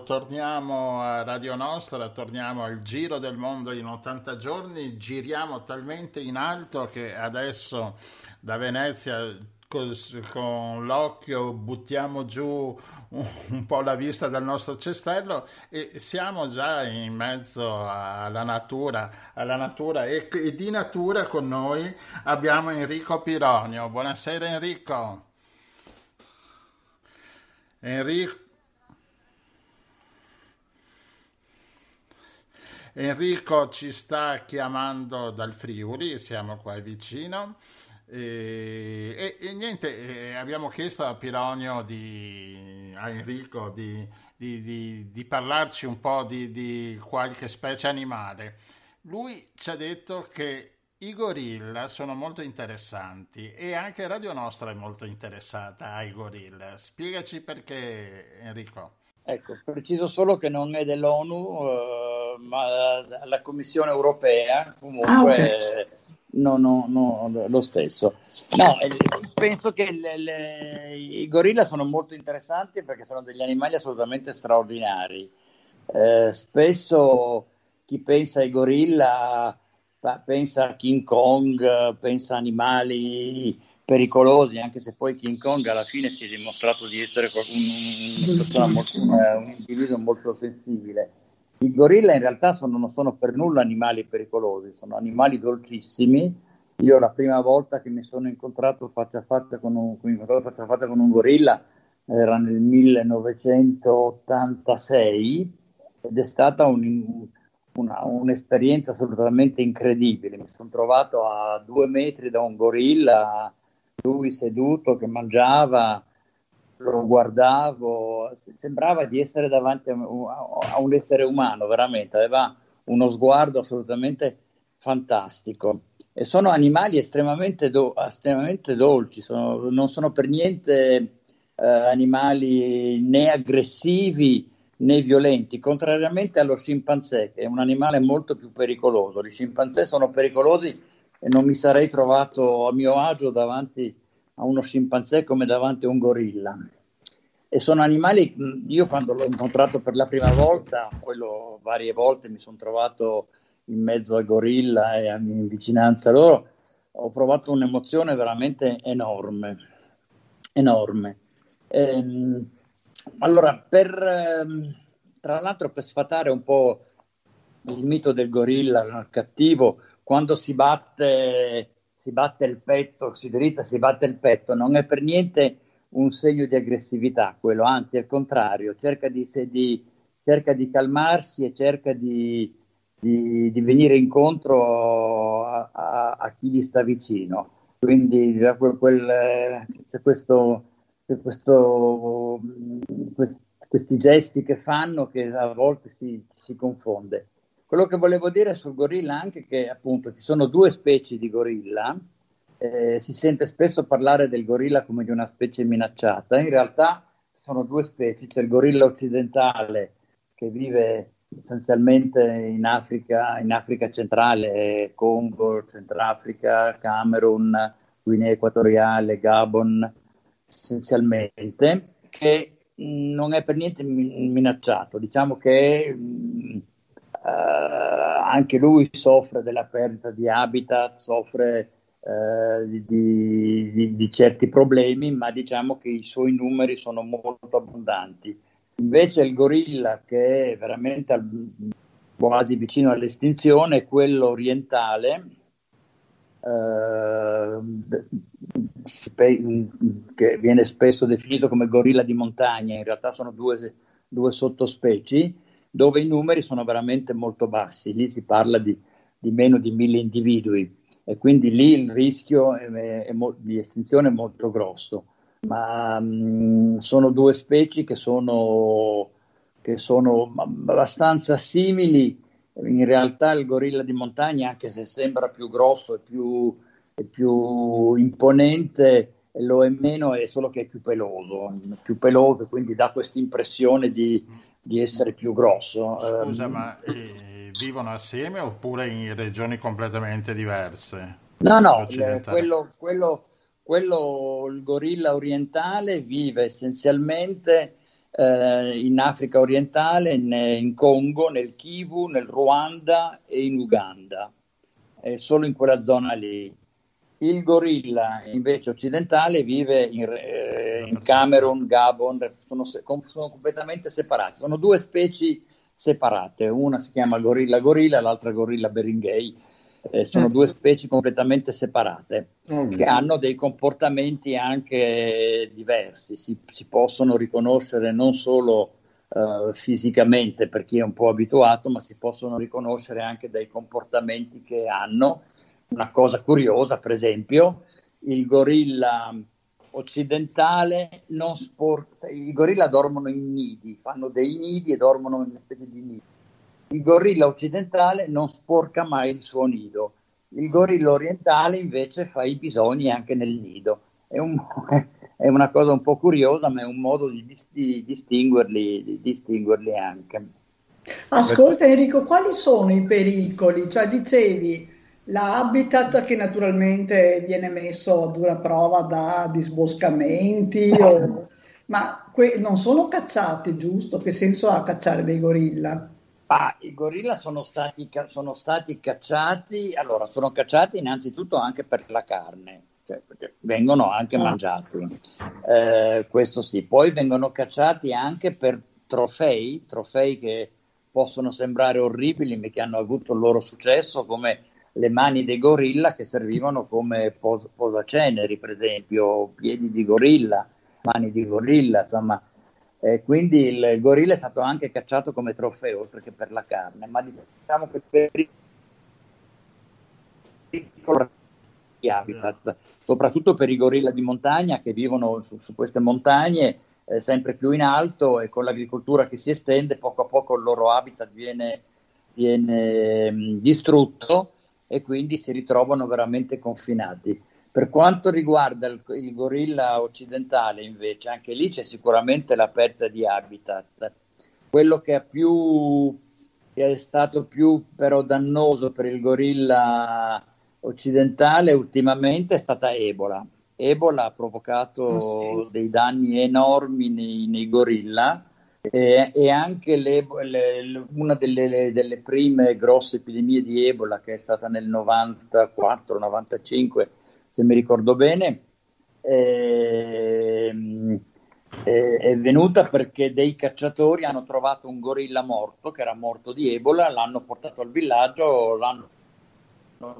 Torniamo a Radio Nostra, torniamo al Giro del Mondo in 80 giorni, giriamo talmente in alto che adesso da Venezia con l'occhio buttiamo giù un po' la vista dal nostro cestello e siamo già in mezzo alla natura, alla natura e, di natura con noi abbiamo Enrico Pironio. Buonasera Enrico. Enrico, Enrico ci sta chiamando dal Friuli, siamo qua vicino. E, e, e niente, e abbiamo chiesto a Pironio, di, a Enrico, di, di, di, parlarci un po' di, qualche specie animale. Lui ci ha detto che i gorilla sono molto interessanti e anche Radio Nostra è molto interessata ai gorilla. Spiegaci perché, Enrico. Ecco, preciso solo che non è dell'ONU, eh, ma la Commissione europea, comunque ah, okay. no, no, no, lo stesso. No, penso che le, le, i gorilla sono molto interessanti perché sono degli animali assolutamente straordinari. Eh, spesso chi pensa ai gorilla pensa a King Kong, pensa a animali pericolosi, anche se poi King Kong alla fine si è dimostrato di essere un, un, molto, un individuo molto sensibile. I gorilla in realtà sono, non sono per nulla animali pericolosi, sono animali dolcissimi. Io la prima volta che mi sono incontrato faccia a faccia con un, faccia a faccia con un gorilla era nel 1986 ed è stata un, una, un'esperienza assolutamente incredibile. Mi sono trovato a due metri da un gorilla, lui seduto che mangiava, lo guardavo, sembrava di essere davanti a, un essere umano, veramente, aveva uno sguardo assolutamente fantastico. E sono animali estremamente, do, estremamente dolci, sono, non sono per niente eh, animali né aggressivi né violenti, contrariamente allo scimpanzé, che è un animale molto più pericoloso. I scimpanzé sono pericolosi e non mi sarei trovato a mio agio davanti a uno scimpanzé come davanti a un gorilla. E sono animali, io quando l'ho incontrato per la prima volta, poi lo, varie volte mi sono trovato in mezzo al gorilla e in vicinanza a loro, ho provato un'emozione veramente enorme, enorme. Ehm, allora, per, ehm, tra l'altro, per sfatare un po' il mito del gorilla cattivo, quando si batte, si batte il petto, si drizza, si batte il petto, non è per niente un segno di aggressività quello, anzi al contrario, cerca di, di, cerca di calmarsi e cerca di, di, venire incontro a, a, a, chi gli sta vicino. Quindi quel, quel, c'è questo questo, quest, questi gesti che fanno che a volte si, si confonde. Quello che volevo dire sul gorilla anche che appunto ci sono due specie di gorilla, eh, si sente spesso parlare del gorilla come di una specie minacciata, in realtà sono due specie, c'è il gorilla occidentale che vive essenzialmente in Africa, in Africa centrale, Congo, Centrafrica, Camerun, Guinea Equatoriale, Gabon, essenzialmente, che non è per niente minacciato. Diciamo che uh, anche lui soffre della perdita di habitat, soffre uh, di, di, di, certi problemi, ma diciamo che i suoi numeri sono molto abbondanti. Invece il gorilla, che è veramente al, quasi vicino all'estinzione, è quello orientale, eh, che viene spesso definito come gorilla di montagna, in realtà sono due, due sottospecie, dove i numeri sono veramente molto bassi, lì si parla di, di meno di mille individui e quindi lì il rischio è, è, è mo- di estinzione è molto grosso. Ma mh, mm, sono due specie che sono, che sono abbastanza simili. In realtà il gorilla di montagna, anche se sembra più grosso e più, più imponente, lo è meno, è solo che è più peloso, più peloso, quindi dà questa impressione di, di, essere più grosso. Scusa, um, ma eh, vivono assieme oppure in regioni completamente diverse? No, no, eh, quello, quello quello, il gorilla orientale vive essenzialmente eh, in Africa orientale, in, in, Congo, nel Kivu, nel Ruanda e in Uganda, eh, solo in quella zona lì. Il gorilla invece occidentale vive in, eh, in Camerun, Gabon, sono, sono, completamente separati, sono due specie separate, una si chiama gorilla gorilla, l'altra gorilla beringei eh, sono due specie completamente separate mm. che hanno dei comportamenti anche diversi, si, si possono riconoscere non solo uh, fisicamente per chi è un po' abituato, ma si possono riconoscere anche dai comportamenti che hanno. Una cosa curiosa, per esempio, il gorilla occidentale non sporca, i gorilla dormono in nidi, fanno dei nidi e dormono in specie di nidi il gorilla occidentale non sporca mai il suo nido, il gorilla orientale invece fa i bisogni anche nel nido. È, un, (laughs) è una cosa un po' curiosa, ma è un modo di, di, distinguerli, di distinguerli anche. Ascolta Enrico, quali sono i pericoli? Cioè dicevi l'habitat che naturalmente viene messo a dura prova da disboscamenti, (laughs) o... ma que- non sono cacciati, giusto? Che senso ha cacciare dei gorilla? Ah, I gorilla sono stati, sono stati cacciati, allora sono cacciati innanzitutto anche per la carne, cioè, vengono anche ah. mangiati, eh, questo sì, poi vengono cacciati anche per trofei, trofei che possono sembrare orribili ma che hanno avuto il loro successo come le mani dei gorilla che servivano come pos- posaceneri per esempio, piedi di gorilla, mani di gorilla, insomma. Eh, quindi il gorilla è stato anche cacciato come trofeo, oltre che per la carne, ma diciamo che per i habitat, soprattutto per i gorilla di montagna che vivono su, su queste montagne eh, sempre più in alto e con l'agricoltura che si estende, poco a poco il loro habitat viene, viene mh, distrutto e quindi si ritrovano veramente confinati. Per quanto riguarda il, il, gorilla occidentale, invece, anche lì c'è sicuramente la perdita di habitat. Quello che, più, che è stato più però dannoso per il gorilla occidentale ultimamente è stata Ebola. Ebola ha provocato oh, sì. dei danni enormi nei, nei gorilla e, e anche le, le, una delle, delle, prime grosse epidemie di Ebola che è stata nel 94-95 se mi ricordo bene, è, ehm, è, è, venuta perché dei cacciatori hanno trovato un gorilla morto, che era morto di Ebola, l'hanno portato al villaggio, l'hanno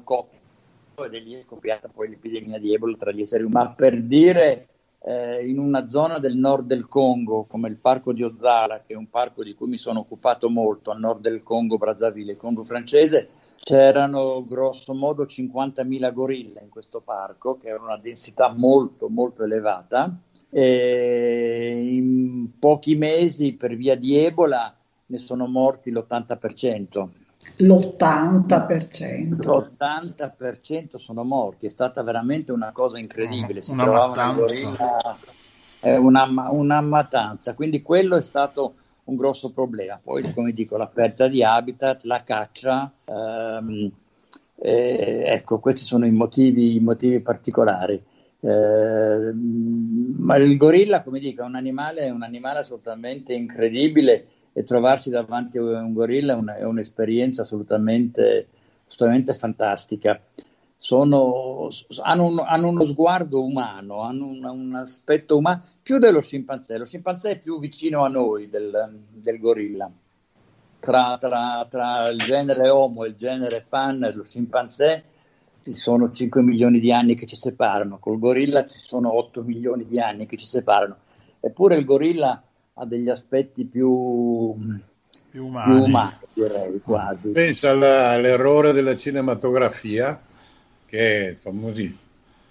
cotto ed è scoppiata poi l'epidemia di Ebola tra gli esseri umani. Ma per dire, eh, in una zona del nord del Congo, come il parco di Ozala, che è un parco di cui mi sono occupato molto, a nord del Congo, Brazzaville, il Congo francese, c'erano grosso modo 50.000 gorilla in questo parco, che era una densità molto molto elevata. E in pochi mesi, per via di Ebola, ne sono morti l'80%. L'80%. L'80% sono morti, è stata veramente una cosa incredibile. Si una trovavano gorilla, è una, una mattanza, quindi quello è stato un grosso problema. Poi, come dico, la perdita di habitat, la caccia, ehm, eh, ecco, questi sono i motivi, i motivi particolari. Eh, ma il gorilla, come dico, è un animale, è un animale assolutamente incredibile e trovarsi davanti a un gorilla è, una, è un'esperienza assolutamente, assolutamente fantastica. Sono, hanno, un, hanno, uno sguardo umano, hanno un, un, aspetto umano più dello scimpanzé. Lo scimpanzé è più vicino a noi del, del gorilla. Tra, tra, tra, il genere Homo e il genere Fan, lo scimpanzé, ci sono 5 milioni di anni che ci separano, col gorilla ci sono 8 milioni di anni che ci separano. Eppure il gorilla ha degli aspetti più, più umani, più umani direi quasi. Pensa alla, all'errore della cinematografia, che è il famoso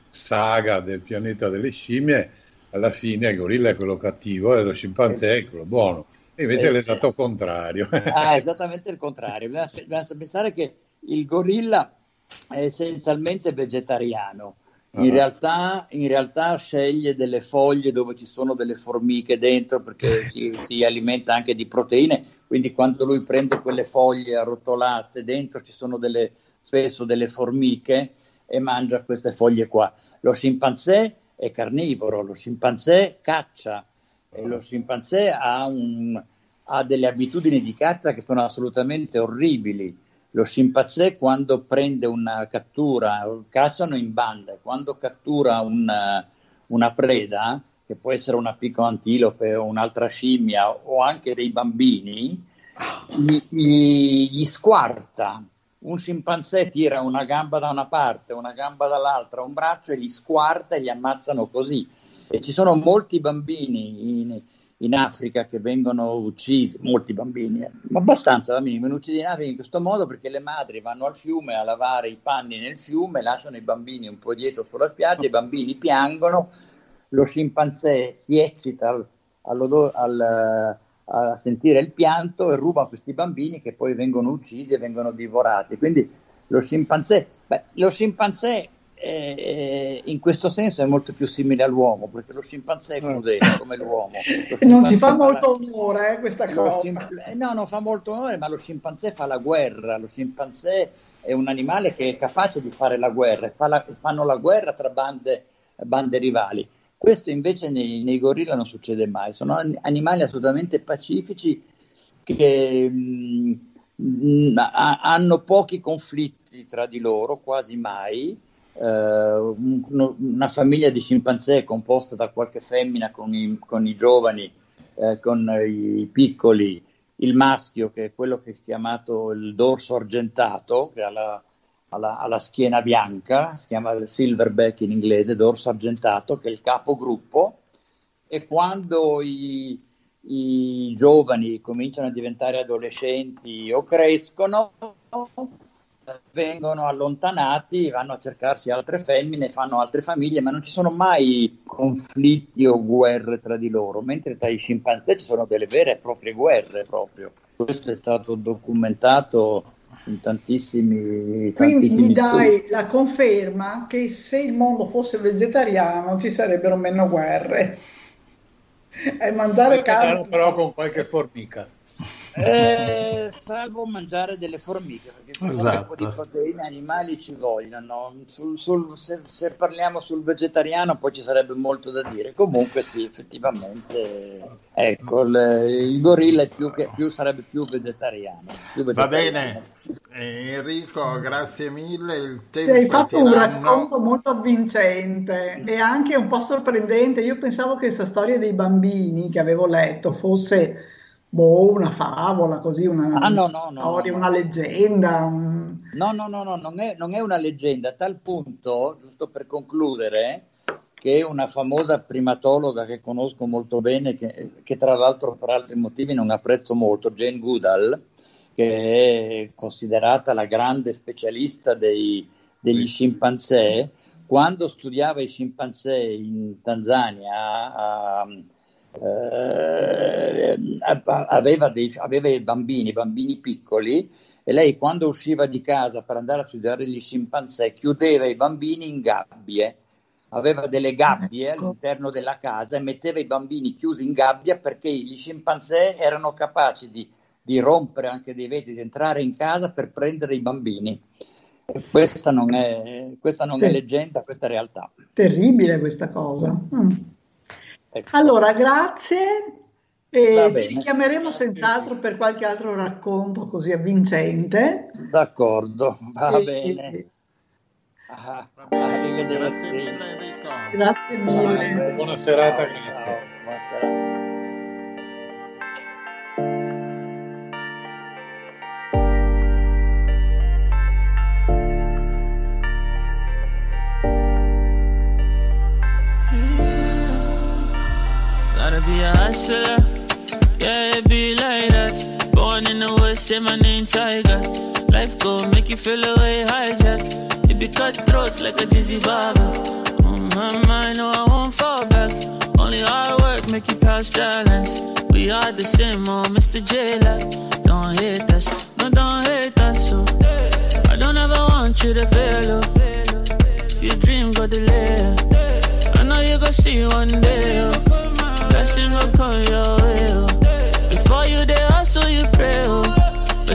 saga del pianeta delle scimmie, alla fine il gorilla è quello cattivo e lo scimpanzé è quello buono. E invece eh, è l'esatto contrario. (laughs) Ah, esattamente il contrario. Bisogna pensare che il gorilla è essenzialmente vegetariano in, uh-huh. realtà, in realtà, sceglie delle foglie dove ci sono delle formiche dentro perché (laughs) si, si, alimenta anche di proteine, quindi quando lui prende quelle foglie arrotolate, dentro ci sono delle, spesso delle formiche e mangia queste foglie qua. Lo scimpanzé è carnivoro, lo scimpanzé caccia e lo scimpanzé ha, un, ha delle abitudini di caccia che sono assolutamente orribili lo scimpanzé quando prende una cattura, cacciano in banda, quando cattura una, una preda, che può essere una piccola antilope o un'altra scimmia o anche dei bambini, gli, gli, gli squarta. Un scimpanzé tira una gamba da una parte, una gamba dall'altra, un braccio e li squarta e li ammazzano così. E ci sono molti bambini in, in Africa che vengono uccisi, molti bambini, eh, ma abbastanza bambini vengono uccisi in Africa in questo modo perché le madri vanno al fiume a lavare i panni nel fiume, lasciano i bambini un po' dietro sulla spiaggia, i bambini piangono, lo scimpanzé si eccita al, al, a sentire il pianto e ruba questi bambini che poi vengono uccisi e vengono divorati. Quindi lo scimpanzé, beh, lo scimpanzé eh, in questo senso è molto più simile all'uomo, perché lo scimpanzé è crudele come l'uomo. (laughs) non si fa molto onore eh, questa cosa. Scimp- no, non fa molto onore, ma lo scimpanzé fa la guerra, lo scimpanzé è un animale che è capace di fare la guerra, fa la, fanno la guerra tra bande, bande rivali. Questo invece nei, nei, gorilla non succede mai, sono animali assolutamente pacifici che mh, mh, hanno pochi conflitti tra di loro, quasi mai, una famiglia di scimpanzé composta da qualche femmina con i, con i giovani, uh, con i piccoli, il maschio che è quello che è chiamato il dorso argentato, che ha la, ha la, ha la schiena bianca, si chiama silverback in inglese, dorso argentato, che è il capogruppo, e quando i, i giovani cominciano a diventare adolescenti o crescono, vengono allontanati, vanno a cercarsi altre femmine, fanno altre famiglie, ma non ci sono mai conflitti o guerre tra di loro, mentre tra i scimpanzé ci sono delle vere e proprie guerre proprio. Questo è stato documentato in tantissimi, Quindi tantissimi mi dai studi. la conferma che se il mondo fosse vegetariano ci sarebbero meno guerre. (laughs) E mangiare carne... Però con qualche formica. Eh, salvo mangiare delle formiche, perché esatto. un po' di proteine animali ci vogliono. Sul, sul, se, se, parliamo sul vegetariano poi ci sarebbe molto da dire. Comunque sì, effettivamente, ecco, il, il gorilla più che, più, sarebbe più vegetariano, più vegetariano. Va bene, eh, Enrico, grazie mille. Il tempo hai fatto un racconto molto avvincente e anche un po' sorprendente. Io pensavo che questa storia dei bambini che avevo letto fosse boh, una favola, così, una ah, no, no, no, storia, una leggenda. Un... No, no, no, no, non è, non è una leggenda, a tal punto, giusto per concludere, che una famosa primatologa che conosco molto bene, che, che, tra l'altro per altri motivi non apprezzo molto, Jane Goodall, che è considerata la grande specialista dei, degli scimpanzé, quando studiava i scimpanzé in Tanzania a, eh, aveva, dei, aveva i bambini, bambini piccoli, e lei quando usciva di casa per andare a studiare gli scimpanzé chiudeva i bambini in gabbie, aveva delle gabbie ecco. all'interno della casa e metteva i bambini chiusi in gabbia perché gli scimpanzé erano capaci di, di rompere anche dei vetri, di entrare in casa per prendere i bambini. Questa non, è, questa non è leggenda, questa è realtà. Terribile questa cosa. Mm. Ecco. Allora, grazie e ti richiameremo senz'altro per qualche altro racconto così avvincente. D'accordo, va e... bene. Ah. Grazie mille Enrico. Grazie mille. Buona serata, grazie. Buona serata. Say my name Tiger. Life go make you feel away hijack. It be cut throats like a dizzy barber. On my mind, no, I won't fall back. Only hard work make you pass balance. We are the same, oh, Mr. Jailer. Don't hate us, no, don't hate us, so. I don't ever want you to fail, oh. If your dream go delay, oh. I know you gonna see one day, oh. Blessing will come your way, oh.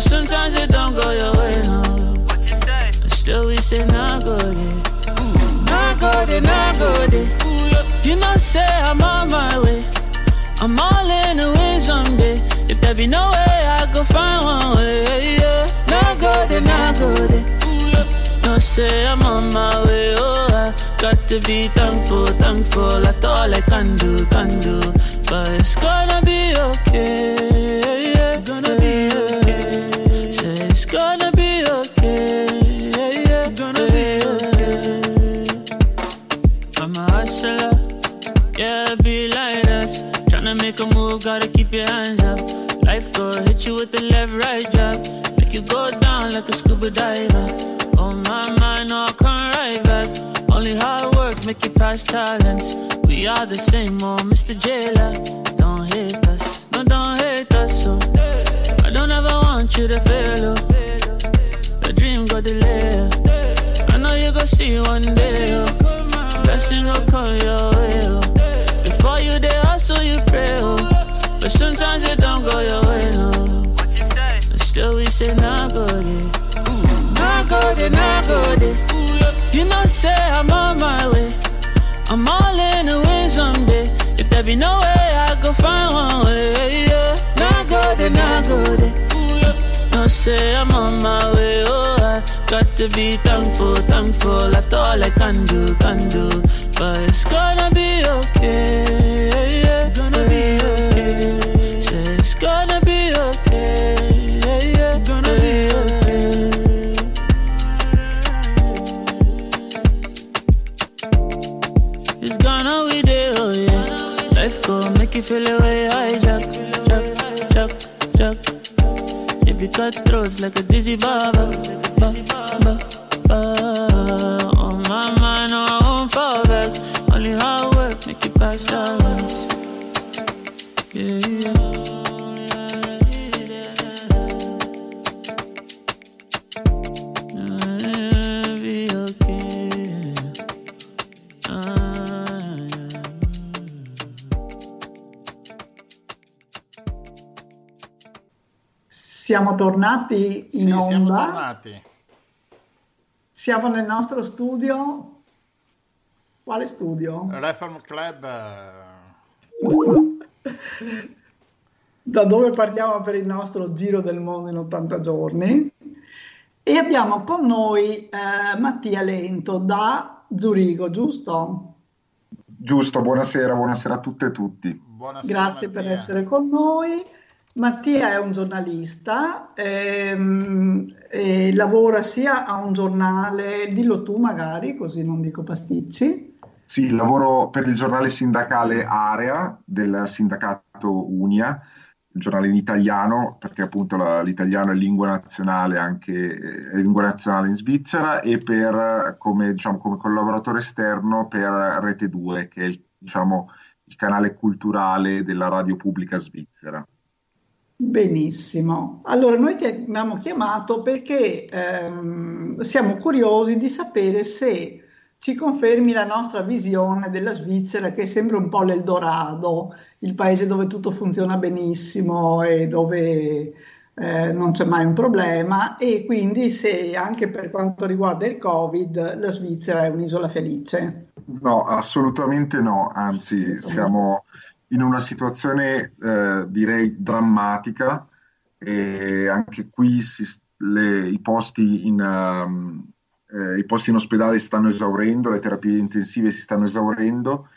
Sometimes it don't go your way, no. And still we say, nah, go there. Nah, go there, nah, go there. You know, say I'm on my way. I'm all in the wind someday. If there be no way, I go find one way, yeah. Nah, go there, nah, go there. No, say I'm on my way, oh. I got to be thankful, thankful. After all I can do, can do. But it's gonna be okay. Diver. Oh my mind, no, I come right back. Only hard work make you pass talents. We are the same, oh Mr. Jailer. Don't hate us, no, don't hate us, so. I don't ever want you to fail, oh. Your dream go delay. I know you go see one day, oh. Blessing will come your way, oh. Before you there, hustle, you pray, oh. But sometimes it don't go your way, no. And still we say, nah, go there. Go there, nah, go there. You know, say I'm on my way. I'm all in the wind someday. If there be no way, I go find one way. Yeah. Now go there, now go there. No say I'm on my way. Oh, I got to be thankful, thankful. After all I can do, can do. But it's gonna be okay. Yeah. Gonna be okay. feel the way I jack, jack, jack, jack. If be cut throats like a dizzy barber. Siamo tornati in Sì, onda. siamo tornati. Siamo nel nostro studio. Quale studio? Reform Club. Da dove partiamo per il nostro giro del mondo in 80 giorni. E abbiamo con noi eh, Mattia Lento da Zurigo, giusto? Giusto, buonasera, buonasera a tutte e tutti. Buonasera, Grazie per Mattia. essere con noi. Mattia è un giornalista, ehm, e lavora sia a un giornale, dillo tu magari, così non dico pasticci. Sì, lavoro per il giornale sindacale Area del sindacato Unia, il giornale in italiano, perché appunto la- l'italiano è lingua nazionale anche eh, è lingua nazionale in Svizzera, e per, come, diciamo, come collaboratore esterno per Rete 2, che è il, diciamo, il canale culturale della radio pubblica svizzera. Benissimo. Allora, noi ti abbiamo chiamato perché ehm, siamo curiosi di sapere se ci confermi la nostra visione della Svizzera, che sembra un po' l'Eldorado, il paese dove tutto funziona benissimo e dove eh, non c'è mai un problema, e quindi se anche per quanto riguarda il Covid la Svizzera è un'isola felice. No, assolutamente no, anzi siamo in una situazione eh, direi drammatica e anche qui si, le, i, posti in, um, eh, i posti in ospedale si stanno esaurendo, le terapie intensive si stanno esaurendo.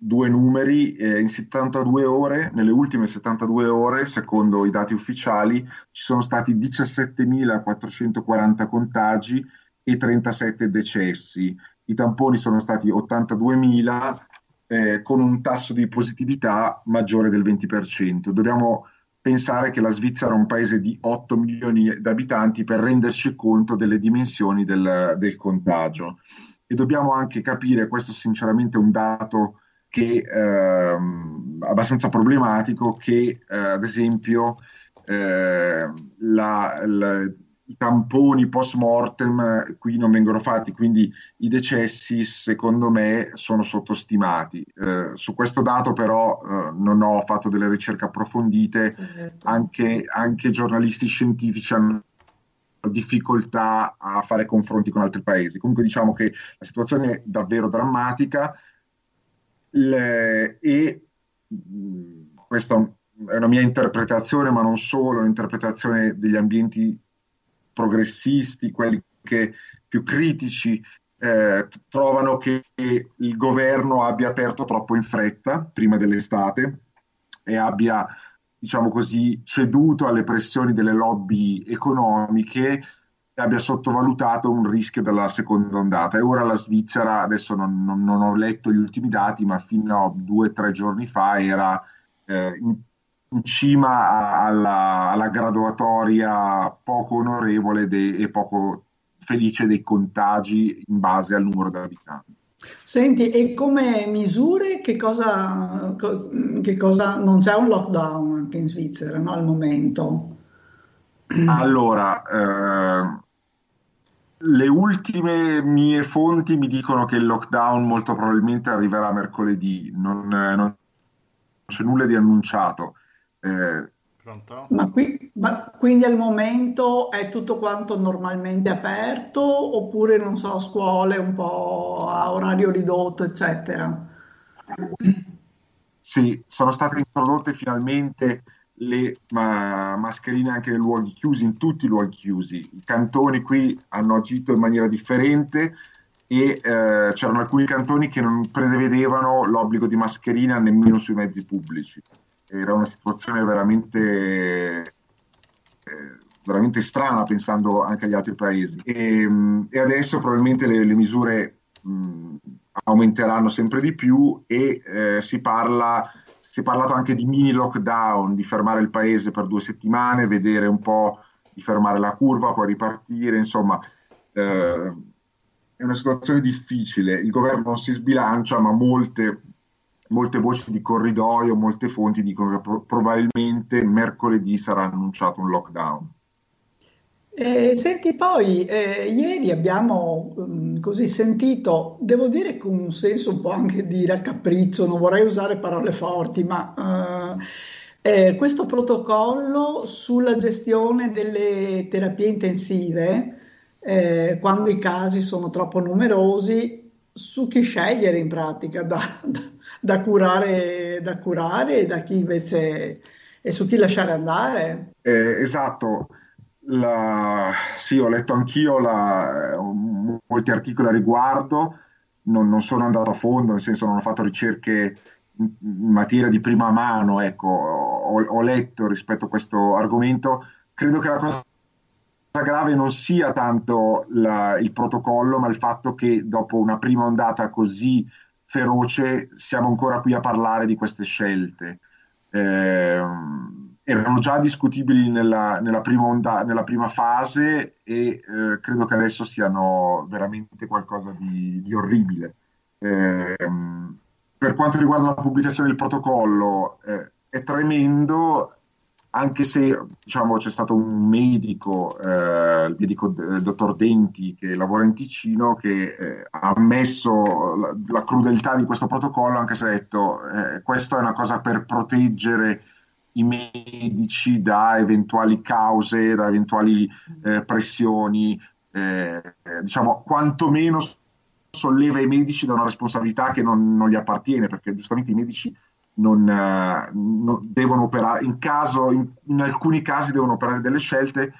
Due numeri, eh, in 72 ore, nelle ultime 72 ore, secondo i dati ufficiali, ci sono stati 17.440 contagi e 37 decessi. I tamponi sono stati 82.000 eh, con un tasso di positività maggiore del 20%. Dobbiamo pensare che la Svizzera è un paese di 8 milioni di abitanti per renderci conto delle dimensioni del, del contagio. E dobbiamo anche capire, questo sinceramente è un dato che è ehm, abbastanza problematico, che eh, ad esempio eh, la, la i tamponi post mortem eh, qui non vengono fatti, quindi i decessi secondo me sono sottostimati. Eh, su questo dato però eh, non ho fatto delle ricerche approfondite, certo. anche, anche giornalisti scientifici hanno difficoltà a fare confronti con altri paesi. Comunque diciamo che la situazione è davvero drammatica le, e mh, questa è una mia interpretazione, ma non solo, un'interpretazione degli ambienti progressisti, quelli che più critici eh, trovano che il governo abbia aperto troppo in fretta prima dell'estate e abbia, diciamo così, ceduto alle pressioni delle lobby economiche e abbia sottovalutato un rischio della seconda ondata. E ora la Svizzera, adesso non, non, non ho letto gli ultimi dati, ma fino a due o tre giorni fa era eh, in cima alla, alla graduatoria poco onorevole de, e poco felice dei contagi in base al numero di abitanti. Senti, e come misure che cosa, che cosa non c'è un lockdown anche in Svizzera no, al momento? Allora, eh, le ultime mie fonti mi dicono che il lockdown molto probabilmente arriverà mercoledì, non, non c'è nulla di annunciato. Eh, ma, qui, ma, quindi al momento è tutto quanto normalmente aperto oppure non so, scuole un po' a orario ridotto, eccetera? Sì, sono state introdotte finalmente le ma, mascherine anche nei luoghi chiusi, in tutti i luoghi chiusi. I cantoni qui hanno agito in maniera differente e eh, c'erano alcuni cantoni che non prevedevano l'obbligo di mascherina nemmeno sui mezzi pubblici era una situazione veramente, eh, veramente strana pensando anche agli altri paesi. E, mm, e adesso probabilmente le, le misure mh, mm, aumenteranno sempre di più e eh, si parla si è parlato anche di mini lockdown, di fermare il paese per due settimane, vedere un po' di fermare la curva, poi ripartire, insomma, eh, è una situazione difficile. Il governo non si sbilancia, ma molte molte voci di corridoio, molte fonti dicono che pro- probabilmente mercoledì sarà annunciato un lockdown. Eh, senti, poi eh, ieri abbiamo um, così sentito, devo dire con un senso un po' anche di raccapriccio, non vorrei usare parole forti, ma uh, eh, questo protocollo sulla gestione delle terapie intensive, eh, quando i casi sono troppo numerosi, su chi scegliere in pratica (laughs) da, da da curare, da curare e da chi invece e su chi lasciare andare. Eh, esatto. La... Sì, ho letto anch'io la... molti articoli a riguardo, non, non, sono andato a fondo, nel senso non ho fatto ricerche in, materia di prima mano, ecco, ho, ho letto rispetto a questo argomento. Credo che la cosa grave non sia tanto la, il protocollo, ma il fatto che dopo una prima ondata così feroce siamo ancora qui a parlare di queste scelte. Eh, erano già discutibili nella, nella, prima, onda, nella prima, fase e eh, credo che adesso siano veramente qualcosa di, di orribile. Eh, per quanto riguarda la pubblicazione del protocollo, eh, è tremendo anche se diciamo, c'è stato un medico, eh, il medico il dottor Denti, che lavora in Ticino, che eh, ha ammesso la, la, crudeltà di questo protocollo, anche se ha detto eh, questa è una cosa per proteggere i medici da eventuali cause, da eventuali eh, pressioni, eh, diciamo, quantomeno solleva i medici da una responsabilità che non, non gli appartiene, perché giustamente i medici non, eh, non devono operare, in, caso, in, in, alcuni casi devono operare delle scelte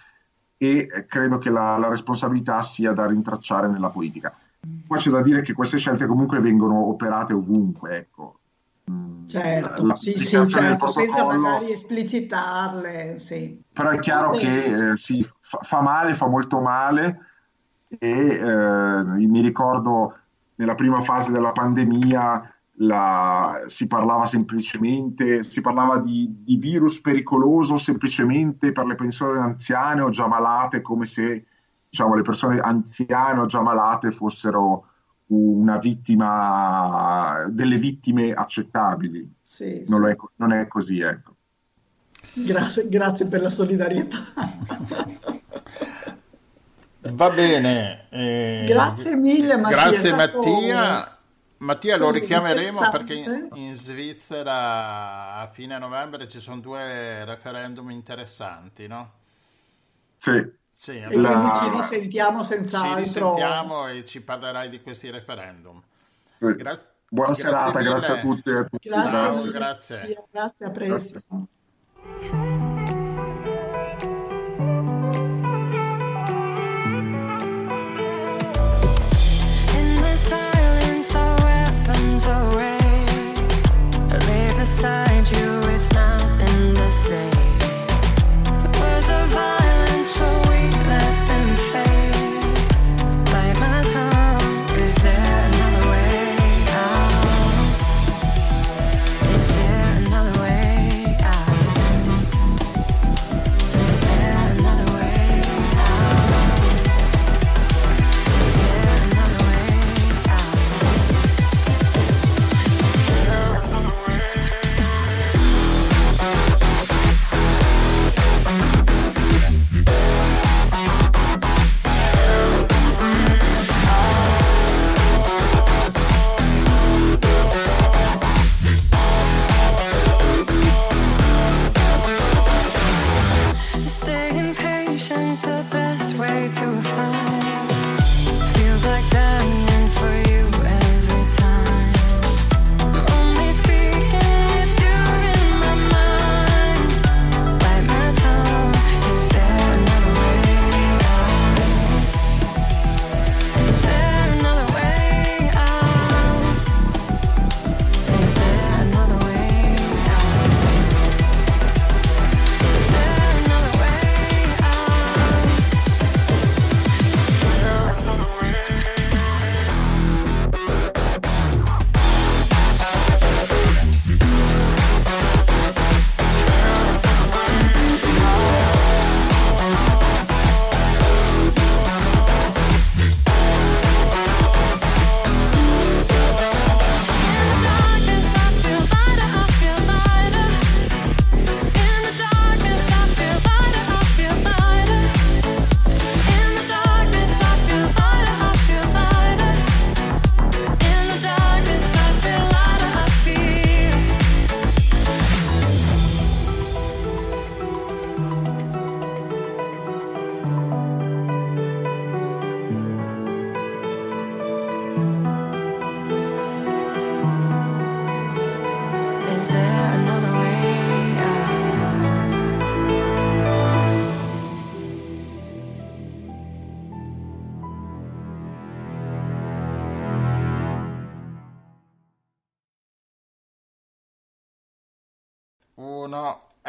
e credo che la, la, responsabilità sia da rintracciare nella politica. Poi c'è da dire che queste scelte comunque vengono operate ovunque, ecco. Mm, certo, la, sì, sì, certo senza magari esplicitarle, sì. Però è chiaro che eh, sì, fa, fa, male, fa molto male e eh, mi ricordo nella prima fase della pandemia la, si parlava semplicemente, si parlava di, di, virus pericoloso semplicemente per le persone anziane o già malate, come se diciamo, le persone anziane o già malate fossero una vittima, delle vittime accettabili. Sì, non, sì. È, non, È, così, ecco. Grazie, grazie per la solidarietà. Va bene. Eh, grazie mille Mattia. Grazie Mattia. Mattia lo richiameremo perché in Svizzera a fine novembre ci sono due referendum interessanti, no? Sì. sì e quindi ci risentiamo senz'altro. Ci risentiamo e ci parlerai di questi referendum. Sì. Gra- Buona grazie serata, mille. grazie a tutti. A tutti. Grazie, Ciao, grazie. grazie. a presto.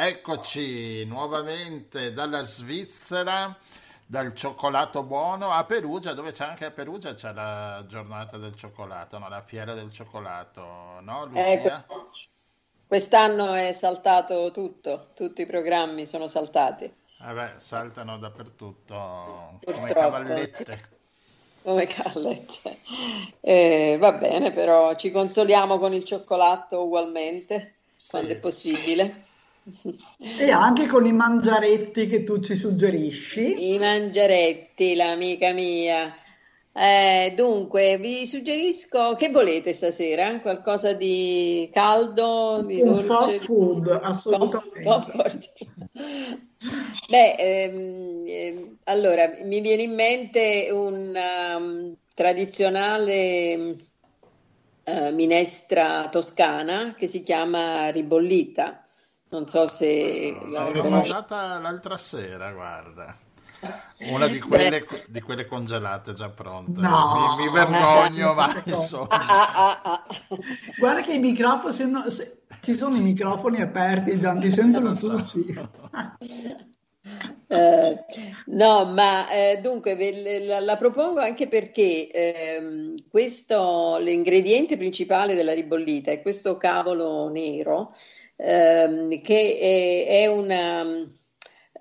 Eccoci nuovamente dalla Svizzera, dal cioccolato buono a Perugia, dove c'è anche a Perugia c'è la giornata del cioccolato, no? la fiera del cioccolato, no Lucia? Eh, quest'anno è saltato tutto, tutti i programmi sono saltati. Eh beh, saltano dappertutto Purtroppo, come cavallette. Come cavallette. Eh, va bene, però ci consoliamo con il cioccolato ugualmente, sì. quando è possibile. E anche con i mangiaretti che tu ci suggerisci. I mangiaretti, l'amica mia. Eh, dunque, vi suggerisco che volete stasera? Qualcosa di caldo, di un dolce? food, assolutamente. Pop, Beh, ehm, ehm, allora mi viene in mente una um, tradizionale uh, minestra toscana che si chiama ribollita. Non so se no, l'ho mangiata l'altra sera, guarda. Una di quelle, di quelle, congelate già pronte. No, mi, mi vergogno, ma (laughs) insomma. Ah, ah, ah, Guarda che i microfoni, se no, se, ci sono i microfoni aperti, già ti (laughs) sentono tutti. Uh, no, ma eh, dunque la, la, propongo anche perché eh, questo, l'ingrediente principale della ribollita è questo cavolo nero eh, che è, è una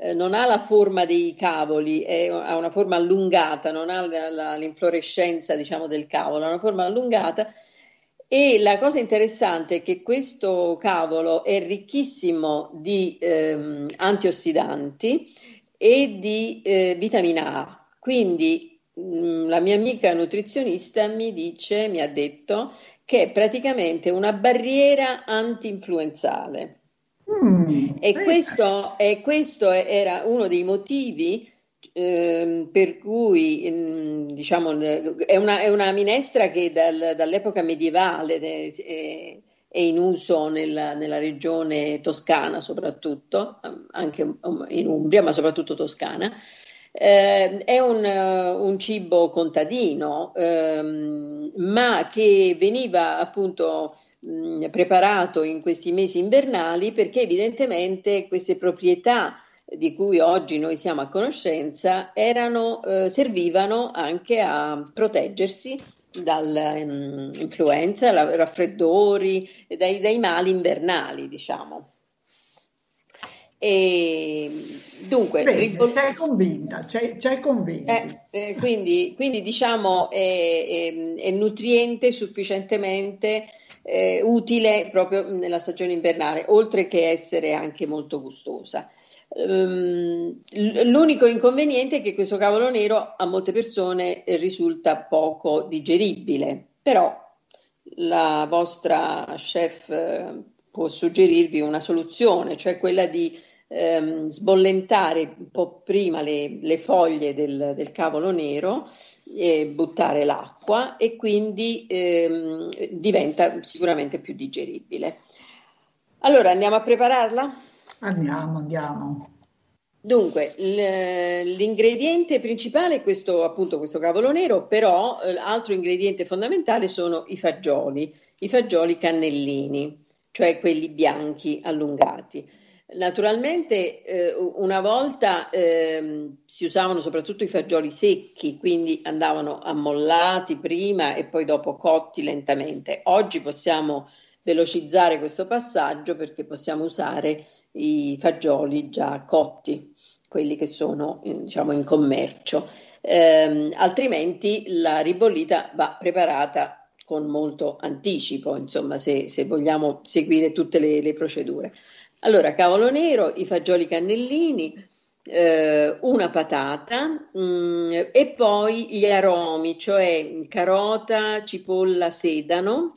eh, non ha la forma dei cavoli, è, ha una forma allungata, non ha la, la, l'inflorescenza diciamo, del cavolo, ha una forma allungata. E la cosa interessante è che questo cavolo è ricchissimo di ehm, antiossidanti e di eh, vitamina A. Quindi mh, mm, la mia amica nutrizionista mi dice, mi ha detto che è praticamente una barriera anti-influenzale. Mm, e, questo, e, questo, era uno dei motivi eh, per cui mm, diciamo, è, una, è, una, minestra che dal, dall'epoca medievale è, è in uso nella, nella, regione toscana soprattutto, anche in Umbria, ma soprattutto toscana. Eh, è un, un, cibo contadino, ehm, ma che veniva appunto mh, preparato in questi mesi invernali perché evidentemente queste proprietà di cui oggi noi siamo a conoscenza erano, eh, servivano anche a proteggersi dall'influenza, um, raffreddori, dai, dai mali invernali, diciamo. E dunque, Bene, ricol- c'è convinta, c'è, c'è convinta. Eh, eh, quindi, quindi, diciamo è, è, è nutriente sufficientemente eh, utile proprio nella stagione invernale, oltre che essere anche molto gustosa. Um, l'unico inconveniente è che questo cavolo nero a molte persone risulta poco digeribile, però la vostra chef eh, può suggerirvi una soluzione, cioè quella di ehm, sbollentare un po' prima le, le foglie del, del cavolo nero eh, buttare l'acqua e quindi ehm, diventa sicuramente più digeribile. Allora andiamo a prepararla? Andiamo, andiamo. Dunque, l'ingrediente principale è questo, appunto, questo cavolo nero, però l'altro ingrediente fondamentale sono i fagioli, i fagioli cannellini, cioè quelli bianchi allungati. Naturalmente eh, una volta eh, si usavano soprattutto i fagioli secchi, quindi andavano ammollati prima e poi dopo cotti lentamente. Oggi possiamo velocizzare questo passaggio perché possiamo usare i fagioli già cotti, quelli che sono diciamo, in commercio. Eh, altrimenti la ribollita va preparata con molto anticipo, insomma, se, se vogliamo seguire tutte le, le procedure. Allora, cavolo nero, i fagioli cannellini, eh, una patata mh, mm, e poi gli aromi, cioè carota, cipolla, sedano.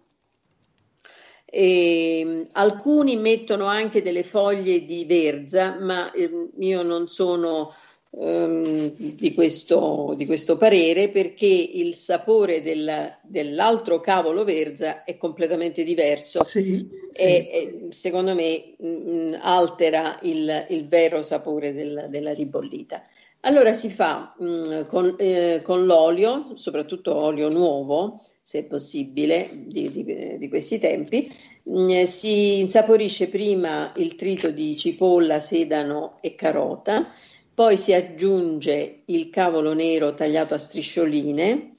E, alcuni mettono anche delle foglie di verza, ma eh, io non sono um, di, questo, di, questo, parere perché il sapore del, dell'altro cavolo verza è completamente diverso sì, sì, e, sì. e, secondo me mh, mm, altera il, il, vero sapore del, della ribollita. Allora si fa mh, mm, con, eh, con, l'olio, soprattutto olio nuovo, se possibile, di, di, di questi tempi, mh, mm, si insaporisce prima il trito di cipolla, sedano e carota, poi si aggiunge il cavolo nero tagliato a striscioline.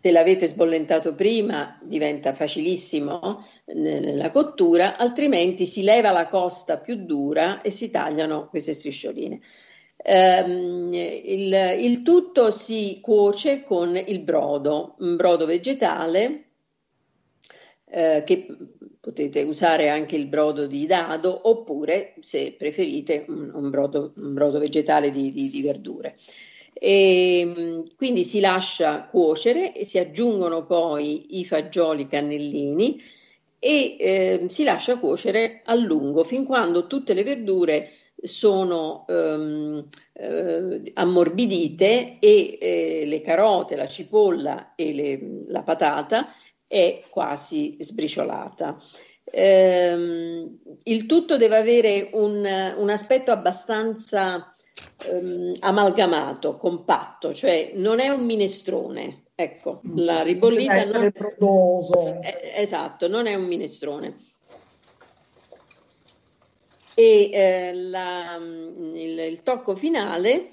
Se l'avete sbollentato prima diventa facilissimo nella cottura, altrimenti si leva la costa più dura e si tagliano queste striscioline. Um, il, il, tutto si cuoce con il brodo, un brodo vegetale eh, che potete usare anche il brodo di dado oppure, se preferite, un, brodo, un brodo, vegetale di, di, di verdure. E, ehm, quindi si lascia cuocere e si aggiungono poi i fagioli cannellini e eh, si lascia cuocere a lungo fin quando tutte le verdure sono ehm, eh, ammorbidite e eh, le carote, la cipolla e le, la patata è quasi sbriciolata. Ehm, il tutto deve avere un, un aspetto abbastanza ehm, amalgamato, compatto, cioè non è un minestrone. Ecco, mm. la ribollita deve essere non, prodoso. Eh, esatto, non è un minestrone. E eh, la, il, il, tocco finale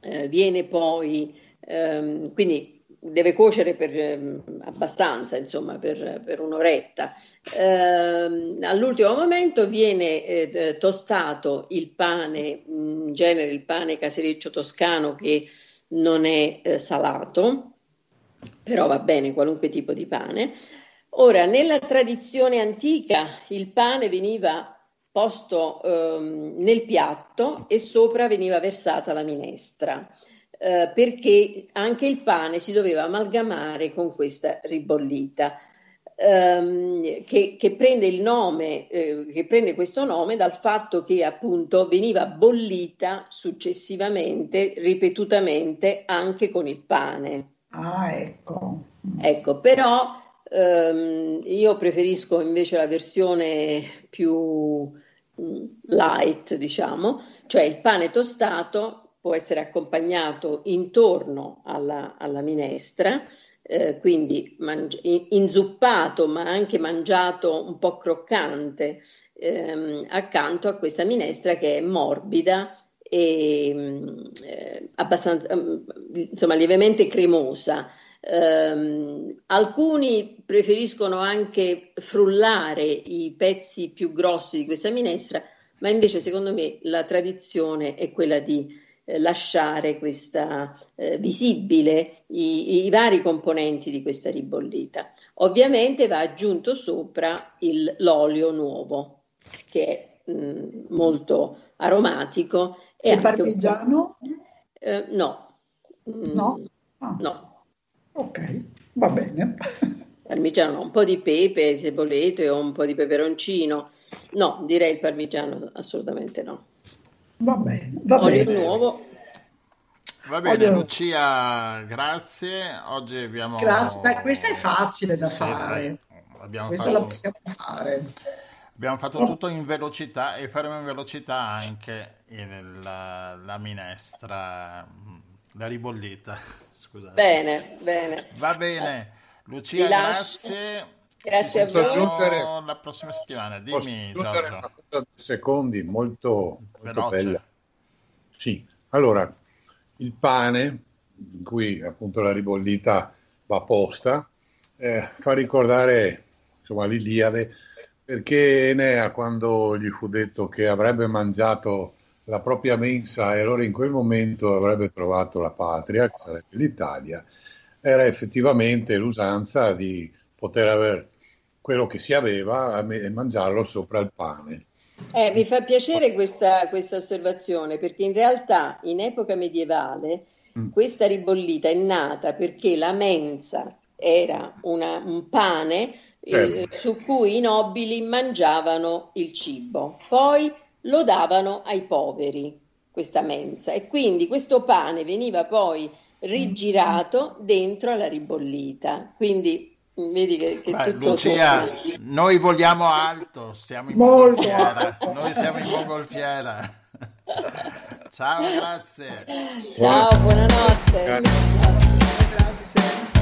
eh, viene poi, ehm, quindi deve cuocere per eh, abbastanza, insomma, per, per un'oretta. Eh, all'ultimo momento viene eh, tostato il pane, in genere il pane casereccio toscano che non è eh, salato, però va bene qualunque tipo di pane. Ora, nella tradizione antica il pane veniva posto ehm, nel piatto e sopra veniva versata la minestra. Eh, perché anche il pane si doveva amalgamare con questa ribollita. Ehm, che, che, prende il nome, eh, che prende questo nome dal fatto che appunto veniva bollita successivamente, ripetutamente anche con il pane. Ah, ecco. Ecco, però ehm, io preferisco invece la versione più mm, light, diciamo, cioè il pane tostato può essere accompagnato intorno alla, alla minestra, eh, quindi mangi- inzuppato ma anche mangiato un po' croccante ehm, accanto a questa minestra che è morbida e eh, abbastanza, ehm, insomma, lievemente cremosa. Um, alcuni preferiscono anche frullare i pezzi più grossi di questa minestra, ma invece secondo me la tradizione è quella di lasciare questa eh, visibile i, i, vari componenti di questa ribollita. Ovviamente va aggiunto sopra il, l'olio nuovo che è mh, molto aromatico. E il parmigiano? Eh, no. Mm, no? Ah. No. Ok, va bene. (laughs) Parmigiano, un po' di pepe se volete o un po' di peperoncino. No, direi il parmigiano assolutamente no. Va bene, va Olio bene. nuovo. Va bene, Olio... Lucia, grazie. Oggi abbiamo... Grazie, Beh, questa è facile da sì, fare. Abbiamo questa fatto... la possiamo fare. Abbiamo fatto oh. tutto in velocità e faremo in velocità anche la, la minestra, la ribollita. (laughs) Scusate. Bene, bene. Va bene. Lucia, grazie. Grazie a voi. Aggiungere, la prossima settimana. Dimmi, Giorgio. secondi, molto, molto bella. Sì, allora, il pane, in cui appunto la ribollita va posta, eh, fa ricordare insomma l'Iliade, perché Enea quando gli fu detto che avrebbe mangiato la propria mensa e allora in quel momento avrebbe trovato la patria, che sarebbe l'Italia, era effettivamente l'usanza di poter avere quello che si aveva e mangiarlo sopra il pane. Eh, mi fa piacere questa, questa, osservazione perché in realtà in epoca medievale mm. questa ribollita è nata perché la mensa era una, un pane eh, certo. eh, su cui i nobili mangiavano il cibo, poi lo davano ai poveri, questa mensa, e quindi questo pane veniva poi rigirato dentro alla ribollita. Quindi Vedi che, che Beh, tutto Lucia, noi vogliamo alto, siamo in mongolfiera. Noi siamo in mongolfiera. Ciao, grazie. Ciao, buonanotte. buonanotte. are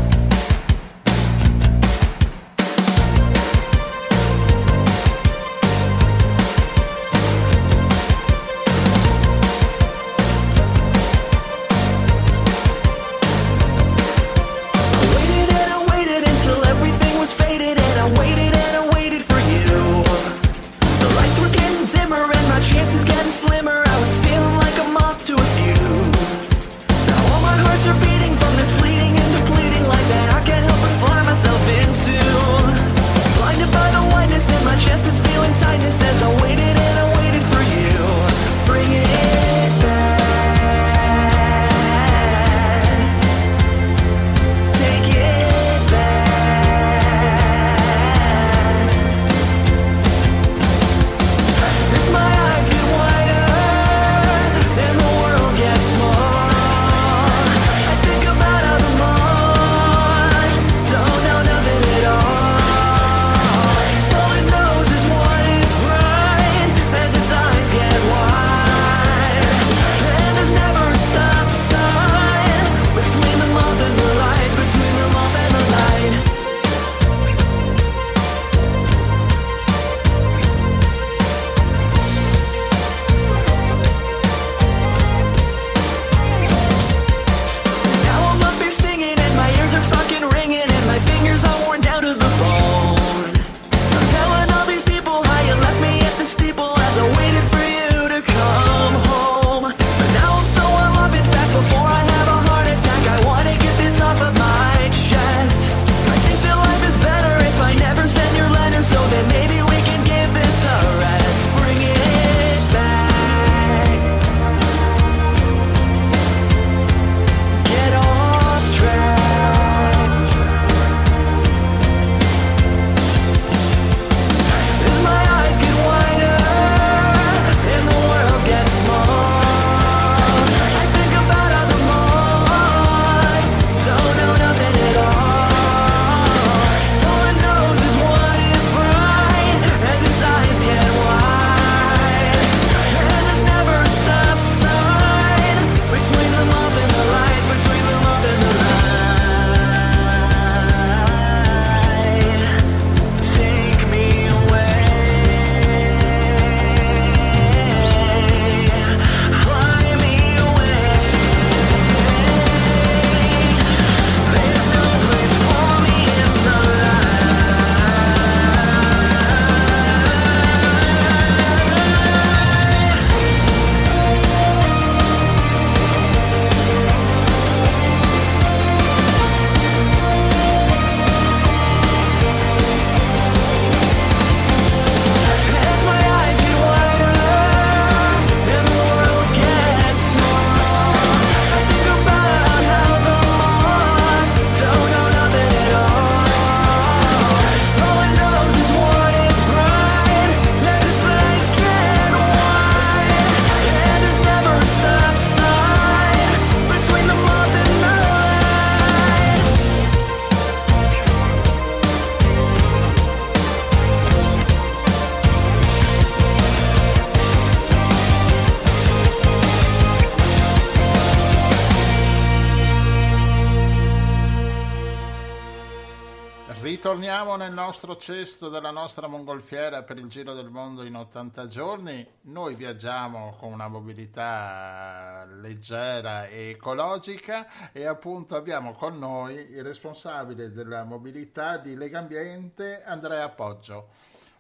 nel nostro cesto della nostra mongolfiera per il giro del mondo in 80 giorni. Noi viaggiamo con una mobilità leggera e ecologica e appunto abbiamo con noi il responsabile della mobilità di Legambiente, Andrea Poggio.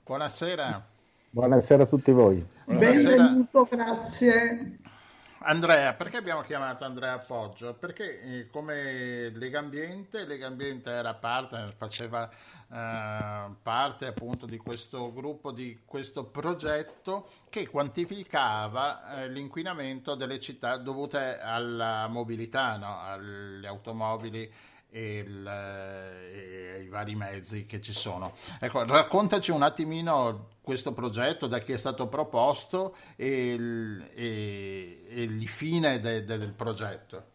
Buonasera. Buonasera a tutti voi. Buonasera. Benvenuto, grazie. Andrea, perché abbiamo chiamato Andrea Poggio? Perché eh, come Legambiente, Legambiente era parte, faceva eh, parte appunto di questo gruppo, di questo progetto che quantificava eh, l'inquinamento delle città dovute alla mobilità, no? alle automobili e, il, e, i vari mezzi che ci sono. Ecco, raccontaci un attimino questo progetto, da chi è stato proposto e il, e, e il fine de, de, del progetto.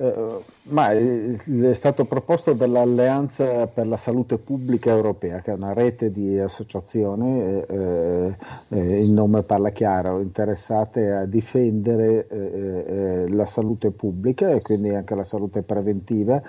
Eh, ma è stato proposto dall'Alleanza per la Salute Pubblica Europea, che è una rete di associazioni, eh, eh, il nome parla chiaro, interessate a difendere eh, eh, la salute pubblica e quindi anche la salute preventiva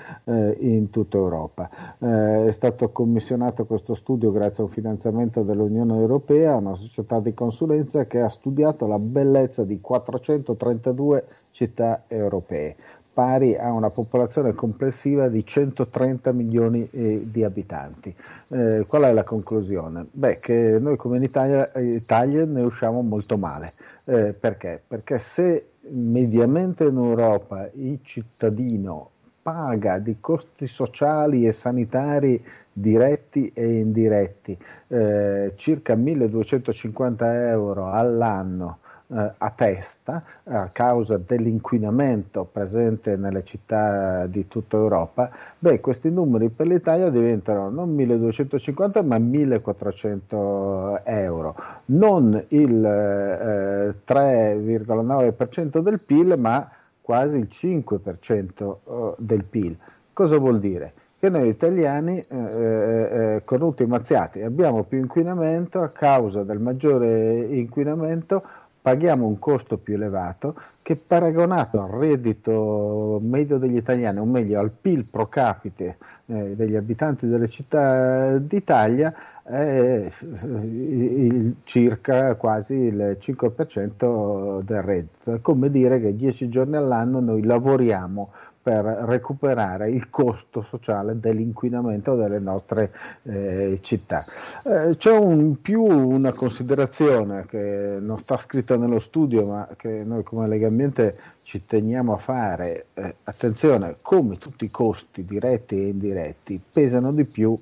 in tutta Europa. è stato commissionato questo studio grazie a un finanziamento dell'Unione Europea, una società di consulenza che ha studiato la bellezza di 432 città europee pari a una popolazione complessiva di 130 milioni eh, di abitanti. Eh, qual è la conclusione? Beh, che noi come in Italia, Italia ne usciamo molto male. Eh, perché? Perché se mediamente in Europa il cittadino paga di costi sociali e sanitari diretti e indiretti eh, circa 1250 euro all'anno eh, a testa a causa dell'inquinamento presente nelle città di tutta Europa, beh, questi numeri per l'Italia diventano non 1250 ma 1400 euro, non il eh, 3,9% del PIL ma quasi il 5% eh, del PIL. Cosa vuol dire? che noi italiani eh, eh, eh, con ultimi mazziati abbiamo più inquinamento a causa del maggiore inquinamento paghiamo un costo più elevato che paragonato al reddito medio degli italiani, o meglio al PIL pro capite eh, degli abitanti delle città d'Italia, è eh, circa quasi il 5% del reddito. Come dire che 10 giorni all'anno noi lavoriamo per recuperare il costo sociale dell'inquinamento delle nostre eh, città. Eh, c'è un, più una considerazione che non sta scritta nello studio, ma che noi come Lega Ambiente ci teniamo a fare. Eh, attenzione, come tutti i costi diretti e indiretti pesano di più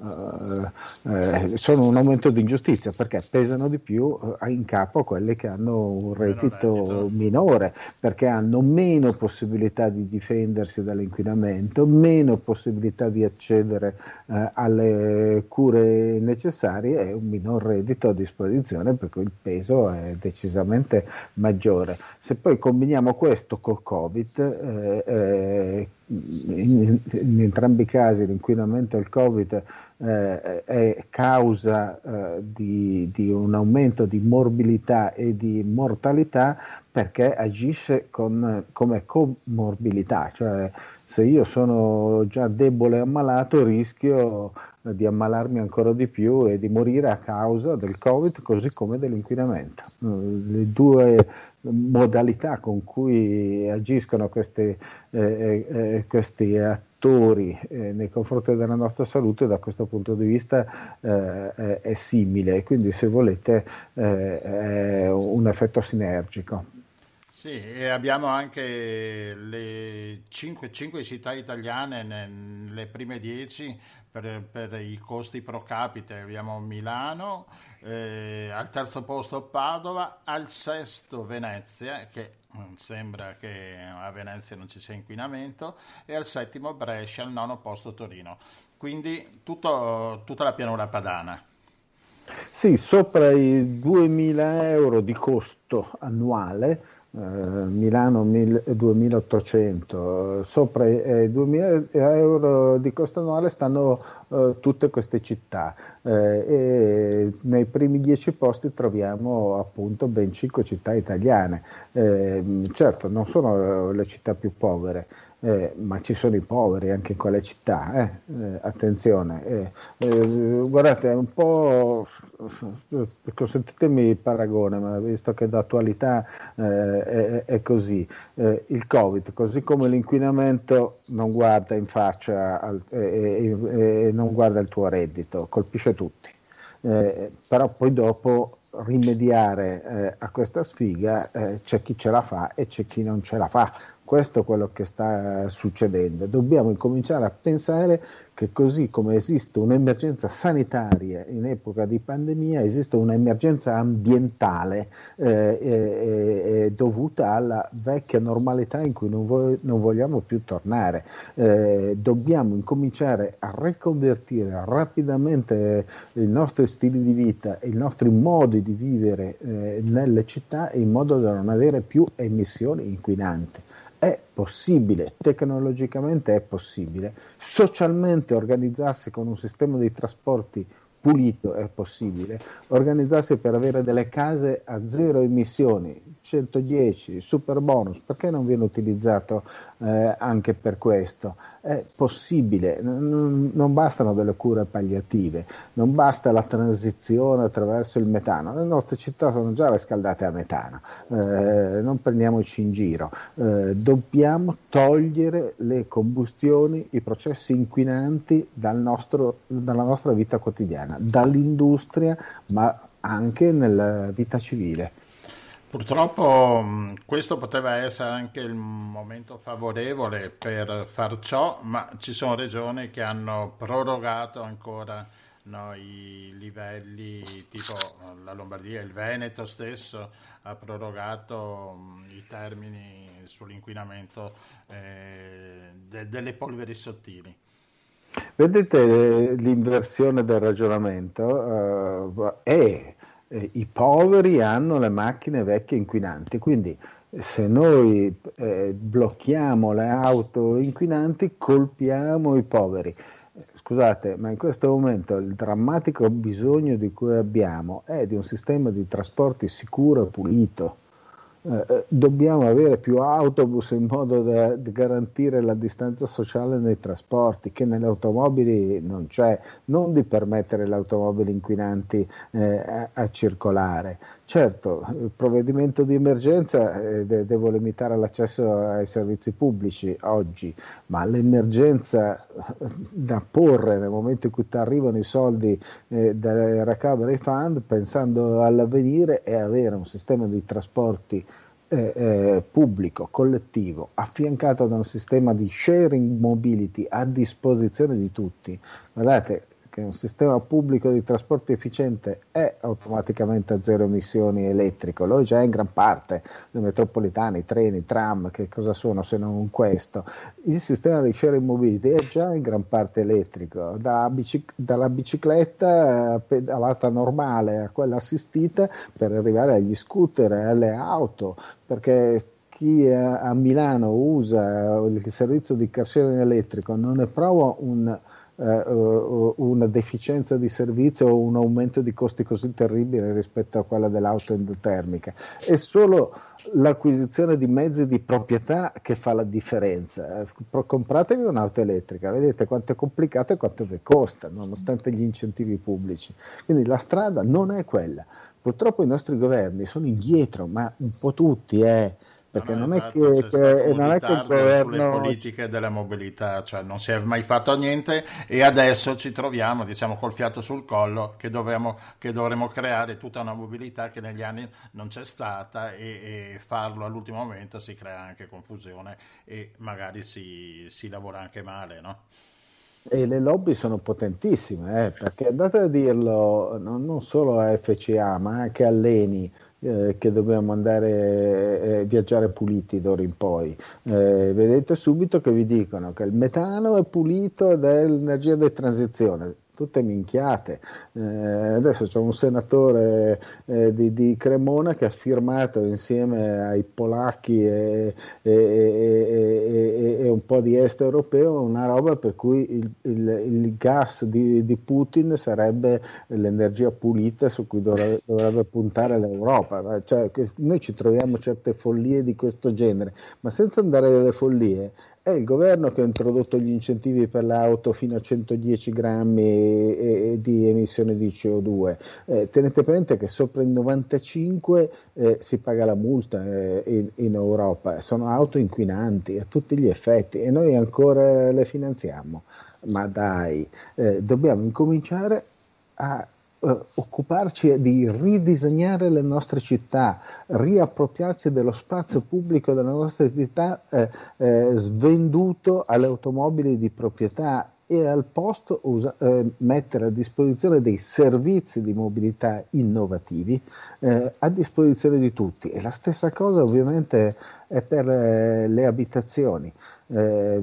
eh, sono un aumento di ingiustizia perché pesano di più uh, in capo a quelli che hanno un reddito, minore, perché hanno meno possibilità di difendersi dall'inquinamento, meno possibilità di accedere uh, alle cure necessarie e un minor reddito a disposizione, per cui il peso è decisamente maggiore. Se poi combiniamo questo col Covid, eh, eh in, in, entrambi i casi l'inquinamento e il Covid eh, è causa eh, di, di, un aumento di morbilità e di mortalità perché agisce con, come comorbilità, cioè se io sono già debole e ammalato rischio di ammalarmi ancora di più e di morire a causa del Covid così come dell'inquinamento. Le due modalità con cui agiscono queste, eh, eh, questi attori eh, nei confronti della nostra salute da questo punto di vista eh, è simile, quindi se volete eh, è un effetto sinergico. Sì, e abbiamo anche le 5, 5 città italiane nelle prime 10 per, per, i costi pro capite. Abbiamo Milano, eh, al terzo posto Padova, al sesto Venezia, che sembra che a Venezia non ci sia inquinamento, e al settimo Brescia, al nono posto Torino. Quindi tutto, tutta la pianura padana. Sì, sopra i 2000 euro di costo annuale Milano 2800, sopra i 2000 euro di costo annuale stanno eh, tutte queste città eh, e nei primi dieci posti troviamo appunto ben cinque città italiane. certo, non sono le città più povere, eh, ma ci sono i poveri anche in quelle città, eh? Eh, attenzione, eh, eh, guardate, è un po', consentitemi il paragone, ma visto che d'attualità eh, è, è, così, il Covid, così come l'inquinamento non guarda in faccia al, e non guarda il tuo reddito, colpisce tutti, però poi dopo rimediare a questa sfiga c'è chi ce la fa e c'è chi non ce la fa. Questo è quello che sta succedendo. Dobbiamo incominciare a pensare che così come esiste un'emergenza sanitaria in epoca di pandemia, esiste un'emergenza ambientale eh, eh, eh, dovuta alla vecchia normalità in cui non, vo- non vogliamo più tornare. Eh, dobbiamo incominciare a riconvertire rapidamente i nostri stili di vita i nostri modi di vivere eh, nelle città in modo da non avere più emissioni inquinanti. È possibile, tecnologicamente è possibile, socialmente organizzarsi con un sistema di trasporti pulito è possibile, organizzarsi per avere delle case a zero emissioni, 110, super bonus, perché non viene utilizzato eh, anche per questo? È possibile, non, non, bastano delle cure palliative, non basta la transizione attraverso il metano, le nostre città sono già riscaldate a metano, eh, non prendiamoci in giro, eh, dobbiamo togliere le combustioni, i processi inquinanti dal nostro, dalla nostra vita quotidiana, dall'industria ma anche nella vita civile. Purtroppo questo poteva essere anche il momento favorevole per far ciò, ma ci sono regioni che hanno prorogato ancora no, i livelli, tipo la Lombardia, il Veneto stesso ha prorogato i termini sull'inquinamento eh, de- delle polveri sottili. Vedete l'inversione del ragionamento uh, è eh, i poveri hanno le macchine vecchie inquinanti, quindi se noi eh, blocchiamo le auto inquinanti colpiamo i poveri. Scusate, ma in questo momento il drammatico bisogno di cui abbiamo è di un sistema di trasporti sicuro e pulito eh, eh, dobbiamo avere più autobus in modo da, garantire la distanza sociale nei trasporti che nelle automobili non c'è, non di permettere le automobili inquinanti eh, a, a, circolare. Certo, il provvedimento di emergenza eh, de- devo limitare l'accesso ai servizi pubblici oggi, ma l'emergenza da porre nel momento in cui ti arrivano i soldi eh, dal recovery fund, pensando all'avvenire, è avere un sistema di trasporti eh, eh, pubblico, collettivo, affiancato da un sistema di sharing mobility a disposizione di tutti. Guardate, che un sistema pubblico di trasporto efficiente è automaticamente a zero emissioni elettrico, lo è già in gran parte, le metropolitane, i treni, i tram, che cosa sono se non questo? Il sistema di sharing mobility è già in gran parte elettrico, da bici- dalla bicicletta eh, pedalata normale a quella assistita per arrivare agli scooter e alle auto, perché chi a Milano usa il servizio di car sharing elettrico non ne prova un eh, una deficienza di servizio o un aumento di costi così terribile rispetto a quella dell'auto endotermica. È solo l'acquisizione di mezzi di proprietà che fa la differenza. Compratevi un'auto elettrica, vedete quanto è complicata e quanto vi costa, nonostante gli incentivi pubblici. Quindi la strada non è quella. Purtroppo i nostri governi sono indietro, ma un po' tutti, eh perché no, non, esatto, è che, che, non è che il governo... sulle politiche della mobilità, cioè non si è mai fatto niente e adesso ci troviamo diciamo col fiato sul collo che, dovremo, che dovremo creare tutta una mobilità che negli anni non c'è stata e, e farlo all'ultimo momento si crea anche confusione e magari si, si lavora anche male, no? E le lobby sono potentissime, eh, perché andate a dirlo non, non solo a FCA ma anche all'ENI eh, che dobbiamo andare eh, viaggiare puliti d'ora in poi. Eh, vedete subito che vi dicono che il metano è pulito ed è l'energia di transizione tutte minchiate. Eh, adesso c'è un senatore eh, di, di, Cremona che ha firmato insieme ai polacchi e, e, e, e, un po' di est europeo una roba per cui il, il, il gas di, di, Putin sarebbe l'energia pulita su cui dovrebbe, dovrebbe puntare l'Europa. Cioè, noi ci troviamo certe follie di questo genere, ma senza andare alle follie è il governo che ha introdotto gli incentivi per l'auto fino a 110 grammi di emissione di CO2. Eh, tenete presente che sopra il 95 eh, si paga la multa eh, in, in, Europa, sono auto inquinanti a tutti gli effetti e noi ancora le finanziamo. Ma dai, eh, dobbiamo incominciare a Uh, occuparci di ridisegnare le nostre città, riappropriarci dello spazio pubblico della nostra città eh, eh, svenduto alle automobili di proprietà e al posto usa, eh, mettere a disposizione dei servizi di mobilità innovativi eh, a disposizione di tutti. E la stessa cosa ovviamente è per eh, le abitazioni. Eh,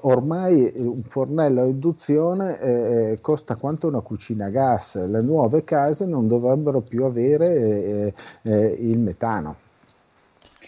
ormai un fornello a induzione eh, costa quanto una cucina a gas, le nuove case non dovrebbero più avere eh, il metano.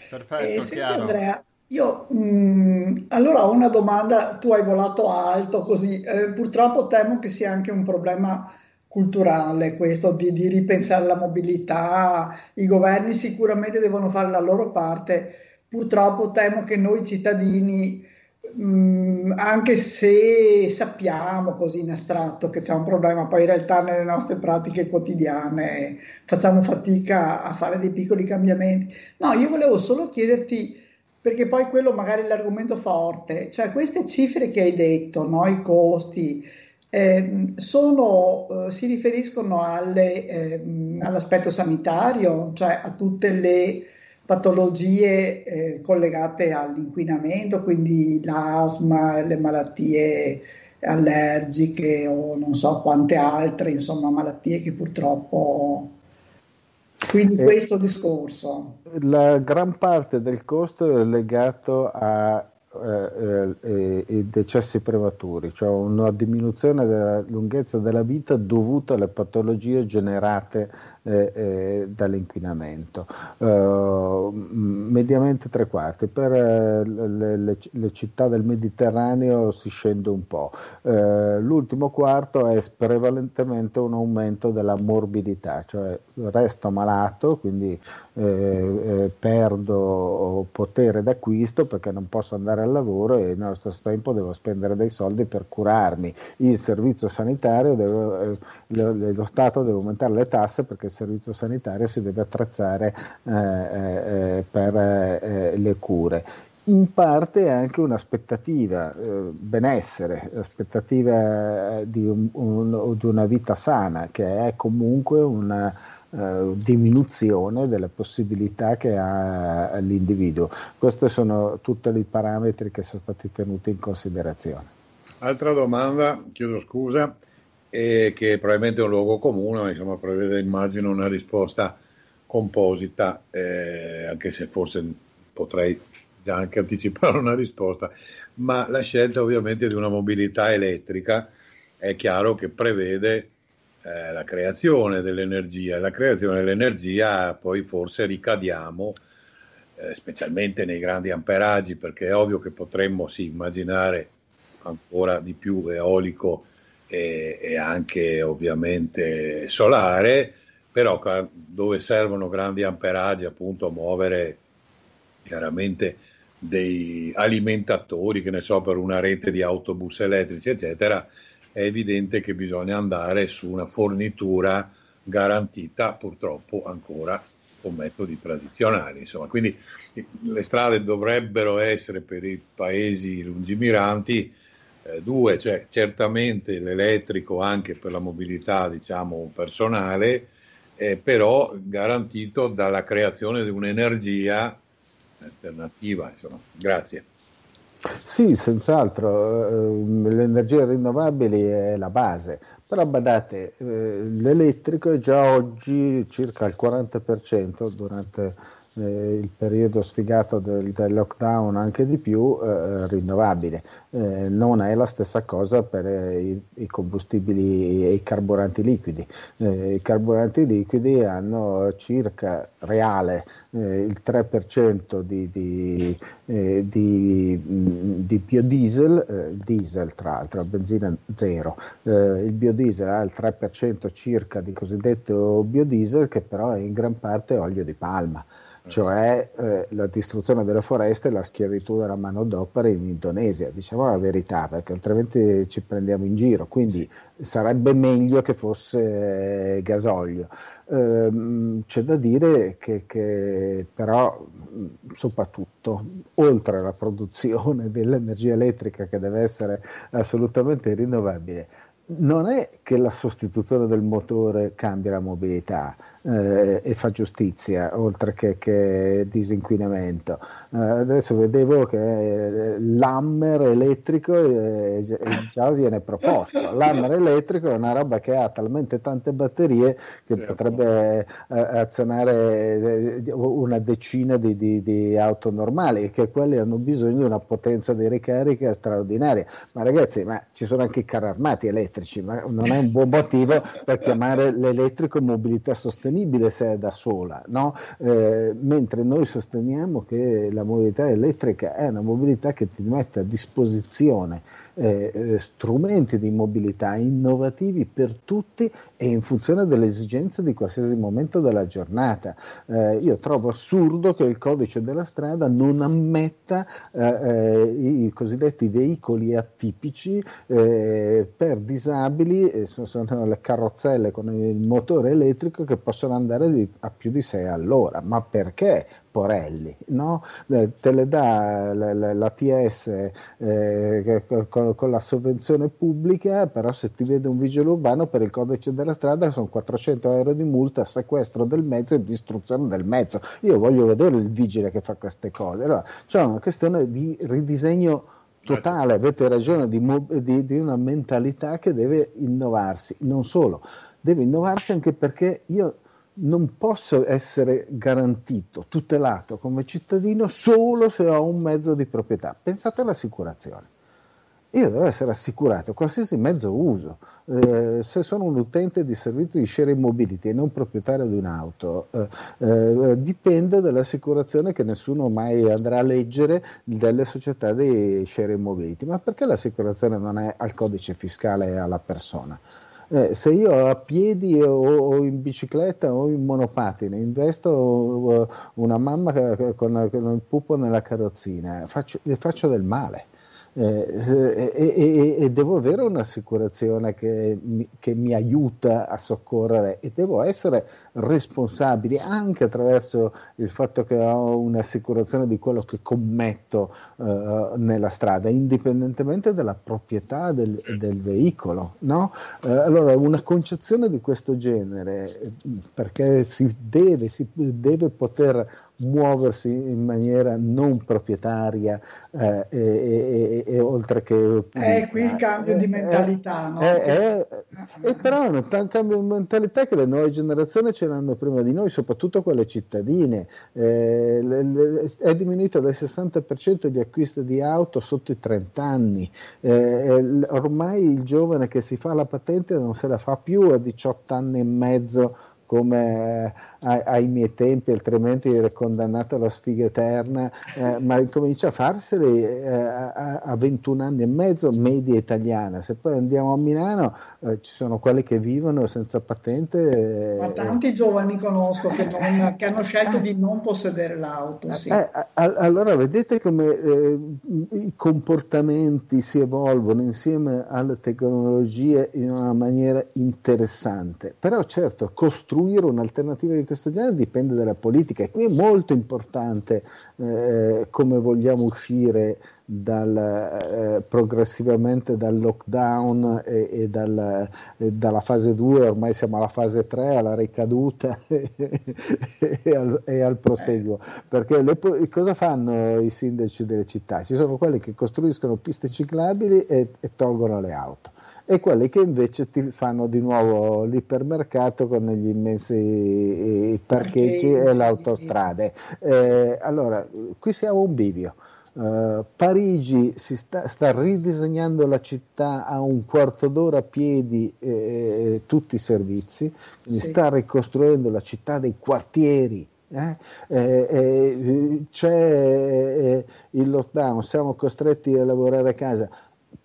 Perfetto, senti, Andrea, io mh, mm, allora ho una domanda, tu hai volato alto così, eh, purtroppo temo che sia anche un problema culturale questo di, di, ripensare la mobilità, i governi sicuramente devono fare la loro parte, purtroppo temo che noi cittadini, mh, mm, anche se sappiamo così in astratto che c'è un problema, poi in realtà nelle nostre pratiche quotidiane facciamo fatica a fare dei piccoli cambiamenti. No, io volevo solo chiederti perché poi quello magari è l'argomento forte, cioè queste cifre che hai detto, no? i costi, eh, sono, eh, si riferiscono alle, eh, all'aspetto sanitario, cioè a tutte le patologie eh, collegate all'inquinamento, quindi l'asma, le malattie allergiche o non so quante altre, insomma, malattie che purtroppo quindi eh, questo discorso. La gran parte del costo è legato a eh, eh, i decessi prematuri, cioè una diminuzione della lunghezza della vita dovuta alle patologie generate eh, eh dall'inquinamento. Uh, mediamente tre quarti, per uh, le, le, le, città del Mediterraneo si scende un po'. L'ultimo quarto è prevalentemente un aumento della morbidità, cioè resto malato, quindi perdo potere d'acquisto perché non posso andare al lavoro e nello stesso tempo devo spendere dei soldi per curarmi. Il servizio sanitario, devo, eh, lo, lo, Stato deve aumentare le tasse perché il servizio sanitario si deve attrezzare eh, eh, per eh, le cure in parte è anche un'aspettativa, eh, benessere, aspettativa di, un, un, di, una vita sana, che è comunque una, eh, diminuzione delle possibilità che ha l'individuo. Questi sono tutti i parametri che sono stati tenuti in considerazione. Altra domanda, chiedo scusa, e che probabilmente è un luogo comune, ma insomma prevede immagino una risposta composita, eh, anche se forse potrei già anche anticipare una risposta, ma la scelta ovviamente di una mobilità elettrica è chiaro che prevede eh, la creazione dell'energia. La creazione dell'energia poi forse ricadiamo, eh, specialmente nei grandi amperaggi, perché è ovvio che potremmo sì, immaginare ancora di più eolico e, e anche ovviamente solare, però dove servono grandi amperaggi appunto a muovere chiaramente dei alimentatori, che ne so, per una rete di autobus elettrici, eccetera, è evidente che bisogna andare su una fornitura garantita purtroppo ancora con metodi tradizionali. Insomma, quindi le strade dovrebbero essere per i paesi lungimiranti eh, due, cioè certamente l'elettrico anche per la mobilità diciamo personale, eh, però garantito dalla creazione di un'energia alternativa. Insomma. Grazie. Sì, senz'altro, eh, le energie rinnovabili è la base, però badate, eh, l'elettrico è già oggi circa il 40% durante eh, il periodo sfigato del, del, lockdown anche di più eh, rinnovabile. Eh, non è la stessa cosa per eh, i, i, combustibili e i carburanti liquidi. Eh, I carburanti liquidi hanno circa reale eh, il 3% di, di, di, di biodiesel, diesel tra l'altro, benzina zero. il biodiesel ha il 3% circa di cosiddetto biodiesel che però è in gran parte olio di palma. Cioè eh, la distruzione delle foreste e la schiavitù della manodopera in Indonesia. Diciamo la verità, perché altrimenti ci prendiamo in giro. Quindi sarebbe meglio che fosse gasolio. Eh, c'è da dire che, che, però, soprattutto, oltre alla produzione (laughs) dell'energia elettrica che deve essere assolutamente rinnovabile, non è che la sostituzione del motore cambia la mobilità, eh, e fa giustizia, oltre che, che disinquinamento. Eh, adesso vedevo che eh, l'hammer elettrico eh, già viene proposto. L'hammer elettrico è una roba che ha talmente tante batterie che potrebbe eh, azionare eh, una decina di, di, di, auto normali e che quelli hanno bisogno di una potenza di ricarica straordinaria. Ma ragazzi, ma ci sono anche i carri armati elettrici, ma non è un buon motivo per chiamare l'elettrico mobilità sostenibile sostenibile se è da sola, no? eh, mentre noi sosteniamo che la mobilità elettrica è una mobilità che ti mette a disposizione eh, eh, strumenti di mobilità innovativi per tutti e in funzione delle esigenze di qualsiasi momento della giornata. Eh, io trovo assurdo che il codice della strada non ammetta eh, eh i cosiddetti veicoli atipici per disabili, sono, sono le carrozzelle con il motore elettrico che possono andare di, a più di 6 all'ora. Ma perché? Porelli, no? Eh, te le dà l'ATS eh, con, con, la sovvenzione pubblica, però se ti vede un vigile urbano per il codice della strada sono 400 euro di multa, sequestro del mezzo e distruzione del mezzo. Io voglio vedere il vigile che fa queste cose. Allora, c'è una questione di ridisegno totale, avete ragione, di, di, di una mentalità che deve innovarsi, non solo, deve innovarsi anche perché io non posso essere garantito, tutelato come cittadino solo se ho un mezzo di proprietà. Pensate all'assicurazione. Io devo essere assicurato, qualsiasi mezzo uso. Eh, se sono un utente di servizio di share mobility e non proprietario di un'auto, eh, eh, dipende dall'assicurazione che nessuno mai andrà a leggere delle società di share mobility. Ma perché l'assicurazione non è al codice fiscale e alla persona? Eh, se io a piedi o, o, in bicicletta o in monopattine investo eh, una mamma con, con il pupo nella carrozzina, faccio, gli faccio del male. Eh, e, e, e, devo avere un'assicurazione che mi, che mi, aiuta a soccorrere e devo essere responsabile anche attraverso il fatto che ho un'assicurazione di quello che commetto eh, nella strada, indipendentemente dalla proprietà del, del veicolo. No? Eh, allora, una concezione di questo genere, perché si deve, si deve poter muoversi in maniera non proprietaria eh, e, e, e, oltre che è qui il cambio di mentalità no? è, è, è però è un cambio di mentalità che le nuove generazioni ce l'hanno prima di noi soprattutto quelle cittadine. Eh, le, le, è diminuito del 60% di acquisto di auto sotto i 30 anni eh, ormai il giovane che si fa la patente non se la fa più a 18 anni e mezzo come ai, ai, miei tempi, altrimenti ero condannato alla sfiga eterna, eh, ma comincia a farseli eh, a, a, 21 anni e mezzo, media italiana. Se poi andiamo a Milano eh, ci sono quelli che vivono senza patente. Eh, ma tanti giovani conosco che, non, che, hanno scelto di non possedere l'auto. Sì. Eh, allora vedete come eh, i comportamenti si evolvono insieme alle tecnologie in una maniera interessante, però certo costruire costruire un'alternativa di questo genere dipende dalla politica e qui è molto importante eh, come vogliamo uscire dal, eh, progressivamente dal lockdown e, e, dal, e, dalla fase 2, ormai siamo alla fase 3, alla ricaduta (laughs) e, al, e, al, proseguo. Perché le, cosa fanno i sindaci delle città? Ci sono quelli che costruiscono piste ciclabili e tolgono le auto e quelli che invece ti fanno di nuovo l'ipermercato con gli immensi parcheggi okay. e le autostrade. Eh, allora, qui siamo un bivio. Uh, Parigi si sta, sta, ridisegnando la città a un quarto d'ora a piedi eh, tutti i servizi, sì. sta ricostruendo la città dei quartieri. Eh? Eh, eh c'è eh, il lockdown, siamo costretti a lavorare a casa,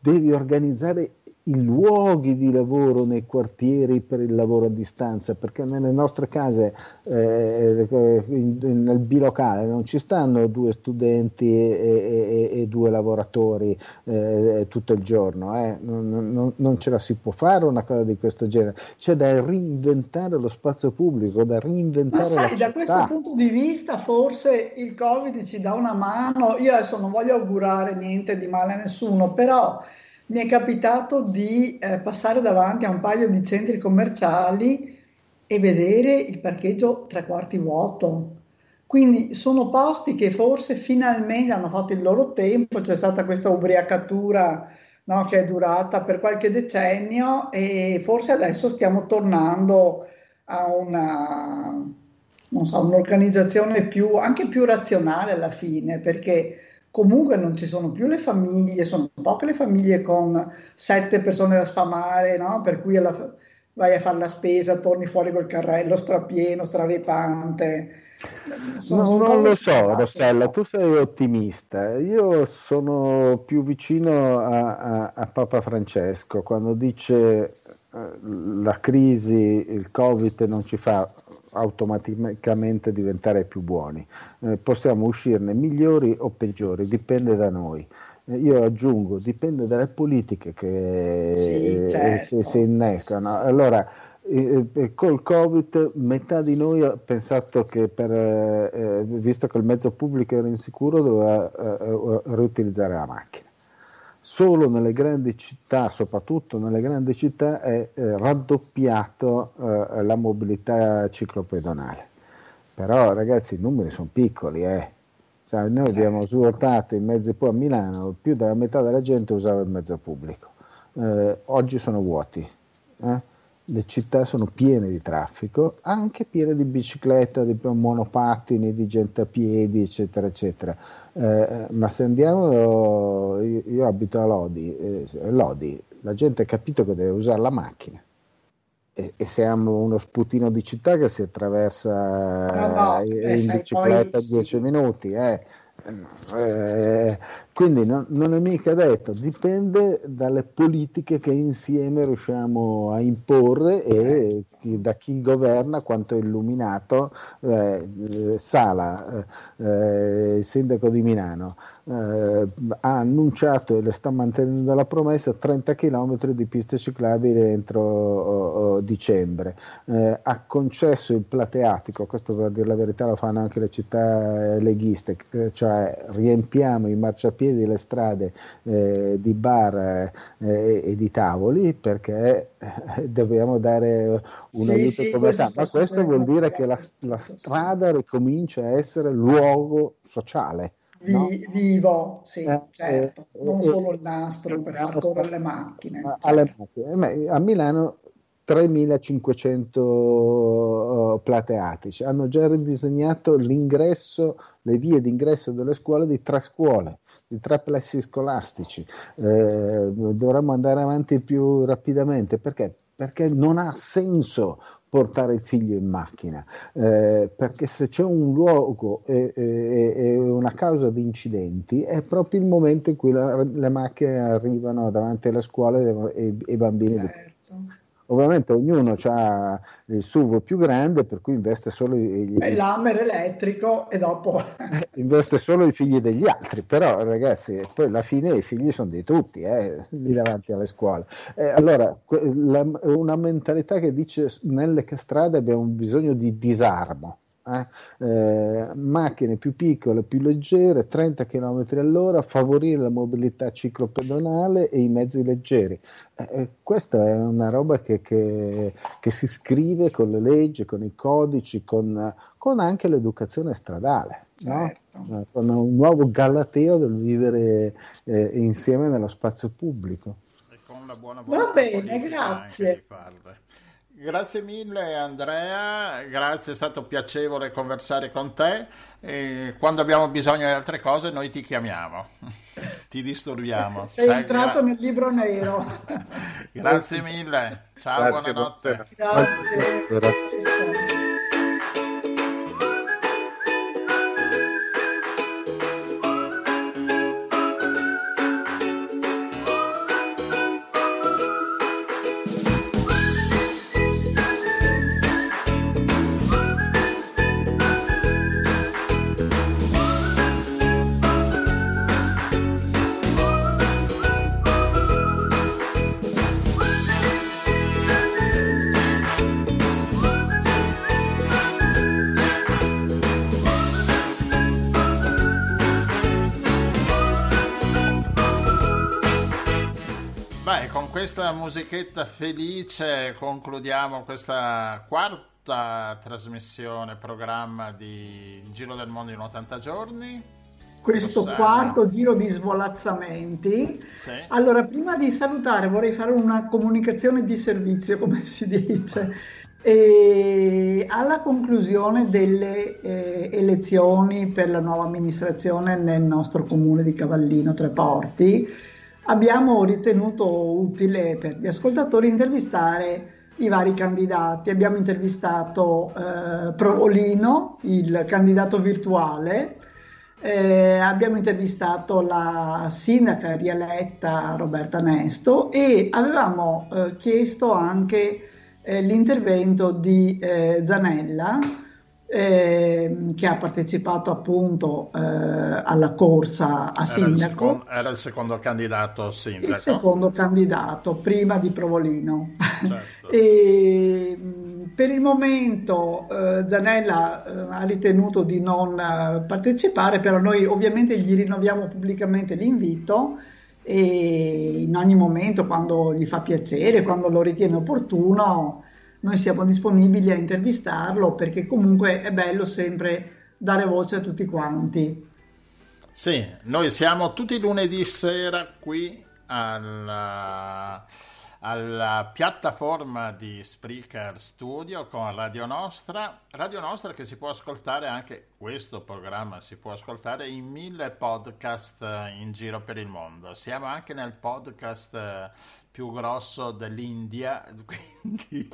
devi organizzare i luoghi di lavoro nei quartieri per il lavoro a distanza, perché nelle nostre case, eh, nel bilocale, non ci stanno due studenti e, e, e due lavoratori eh, tutto il giorno, eh. non, non, non, ce la si può fare una cosa di questo genere, c'è da reinventare lo spazio pubblico, da reinventare... Ma sai, da questo punto di vista forse il Covid ci dà una mano, io adesso non voglio augurare niente di male a nessuno, però mi è capitato di eh, passare davanti a un paio di centri commerciali e vedere il parcheggio tre quarti vuoto. Quindi sono posti che forse finalmente hanno fatto il loro tempo, c'è stata questa ubriacatura no, che è durata per qualche decennio e forse adesso stiamo tornando a una, so, un'organizzazione più, anche più razionale alla fine, perché comunque non ci sono più le famiglie, sono poche le famiglie con sette persone da sfamare, no? per cui alla, vai a fare la spesa, torni fuori col carrello strapieno, straripante. No, non lo so, Rossella, tu sei ottimista. Io sono più vicino a, a, a Papa Francesco quando dice eh, la crisi, il Covid non ci fa automaticamente diventare più buoni. Eh, possiamo uscirne migliori o peggiori, dipende da noi. Eh, io aggiungo, dipende dalle politiche che sì, certo. si, innescano. Allora, eh, eh, col Covid metà di noi ha pensato che per, eh, visto che il mezzo pubblico era insicuro doveva eh, riutilizzare la macchina solo nelle grandi città, soprattutto nelle grandi città, è eh, raddoppiato eh, la mobilità ciclopedonale. Però ragazzi i numeri sono piccoli, eh. cioè, noi abbiamo svuotato i mezzi poi a Milano, più della metà della gente usava il mezzo pubblico. Eh, oggi sono vuoti. Eh. Le città sono piene di traffico, anche piene di biciclette, di monopattini, di gente a piedi, eccetera, eccetera eh, ma se andiamo, io, io abito a Lodi, eh, Lodi, la gente ha capito che deve usare la macchina. E, e siamo uno sputino di città che si attraversa no, no, in, in bicicletta 10 minuti. Eh. Eh, quindi no, non è mica detto, dipende dalle politiche che insieme riusciamo a imporre e da chi governa quanto è illuminato. Eh, Sala, eh, il sindaco di Milano, eh, ha annunciato e le sta mantenendo la promessa 30 km di piste ciclabili entro oh, oh, dicembre. Eh, ha concesso il plateatico, questo per dire la verità lo fanno anche le città eh, leghiste, eh, cioè riempiamo i marciapiedi le strade eh, di bar eh, e di tavoli perché dobbiamo dare un sì, aiuto sì, commerciale, ma questo vuol dire che la, la strada ricomincia a essere luogo sociale Vi, no? vivo, sì, eh, certo, eh, non eh, solo il nastro per far correre le macchine. Certo. macchine. A Milano 3500 plateatici hanno già ridisegnato l'ingresso, le vie d'ingresso delle scuole di tre scuole, di tre plessi scolastici. Eh, dovremmo andare avanti più rapidamente perché? Perché non ha senso portare il figlio in macchina, eh, perché se c'è un luogo e, e, e, una causa di incidenti è proprio il momento in cui la, le macchine arrivano davanti alle scuole e, i bambini. Certo. Ovviamente ognuno ha il SUV più grande, per cui investe solo i, i l'Hammer elettrico e dopo (laughs) investe solo i figli degli altri. Però, ragazzi, poi alla fine i figli sono di tutti, eh, lì davanti alle scuole. Eh, allora, la, una mentalità che dice nelle strade abbiamo bisogno di disarmo eh? Eh, macchine più piccole, più leggere, 30 km all'ora, favorire la mobilità ciclopedonale e i mezzi leggeri. Eh, eh, questa è una roba che, che, che, si scrive con le leggi, con i codici, con, con anche l'educazione stradale. Certo. No? Eh, con un nuovo galateo del vivere eh, insieme nello spazio pubblico. E con la buona Va bene, grazie. Grazie mille Andrea, grazie, è stato piacevole conversare con te. E quando abbiamo bisogno di altre cose noi ti chiamiamo, (laughs) ti disturbiamo. Sei Sai, entrato gra- nel libro nero. (laughs) grazie mille, ciao, grazie, buonanotte. Grazie. grazie. Questa musichetta felice concludiamo questa quarta trasmissione, programma di Giro del Mondo in 80 giorni. Questo Rossana. quarto giro di svolazzamenti. Sì. Allora, prima di salutare vorrei fare una comunicazione di servizio, come si dice. E alla conclusione delle eh, elezioni per la nuova amministrazione nel nostro comune di Cavallino Treporti, abbiamo ritenuto utile per gli ascoltatori intervistare i vari candidati. Abbiamo intervistato eh, Provolino, il candidato virtuale, eh, abbiamo intervistato la sindaca rieletta Roberta Nesto e avevamo eh, chiesto anche eh, l'intervento di eh, Zanella eh, che ha partecipato appunto eh, alla corsa a sindaco. Era il, secondo, era il secondo candidato sindaco. Il secondo candidato, prima di Provolino. Certo. (laughs) e, per il momento eh, Zanella eh, ha ritenuto di non eh, partecipare, però noi ovviamente gli rinnoviamo pubblicamente l'invito e in ogni momento, quando gli fa piacere, quando lo ritiene opportuno, noi siamo disponibili a intervistarlo perché comunque è bello sempre dare voce a tutti quanti. Sì, noi siamo tutti lunedì sera qui alla alla piattaforma di Spreaker Studio con Radio Nostra. Radio Nostra che si può ascoltare anche questo programma, si può ascoltare in mille podcast eh, in giro per il mondo. Siamo anche nel podcast eh, più grosso dell'India, (laughs) quindi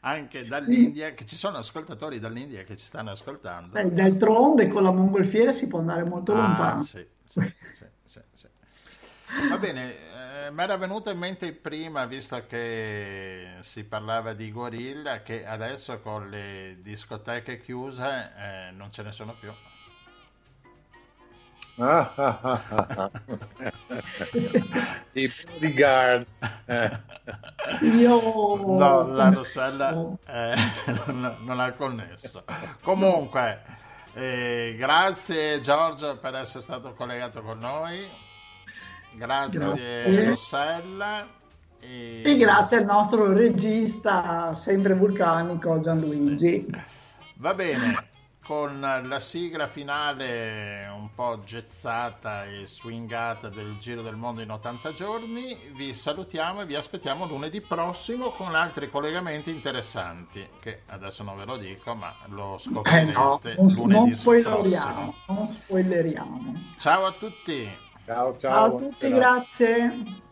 anche dall'India, che ci sono ascoltatori dall'India che ci stanno ascoltando. D'altronde con la mongolfiera si può andare molto ah, lontano. Sì, sì, sì. Va bene, eh, mi era venuto in mente prima, visto che si parlava di gorilla, che adesso con le discoteche chiuse eh, non ce ne sono più. (laughs) I bodyguards. Io no, la Rossella eh, (laughs) non, non, ha connesso. Comunque, eh, grazie Giorgio per essere stato collegato con noi. Grazie, grazie. Rossella. E... e... grazie al nostro regista, sempre vulcanico, Gianluigi. Va bene, con la sigla finale un po' gezzata e swingata del Giro del Mondo in 80 giorni, vi salutiamo e vi aspettiamo lunedì prossimo con altri collegamenti interessanti, che adesso non ve lo dico, ma lo scoprirete eh no, non, lunedì non spoileriamo, non spoileriamo. Ciao a tutti! Ciao, ciao. Ciao a tutti, grazie.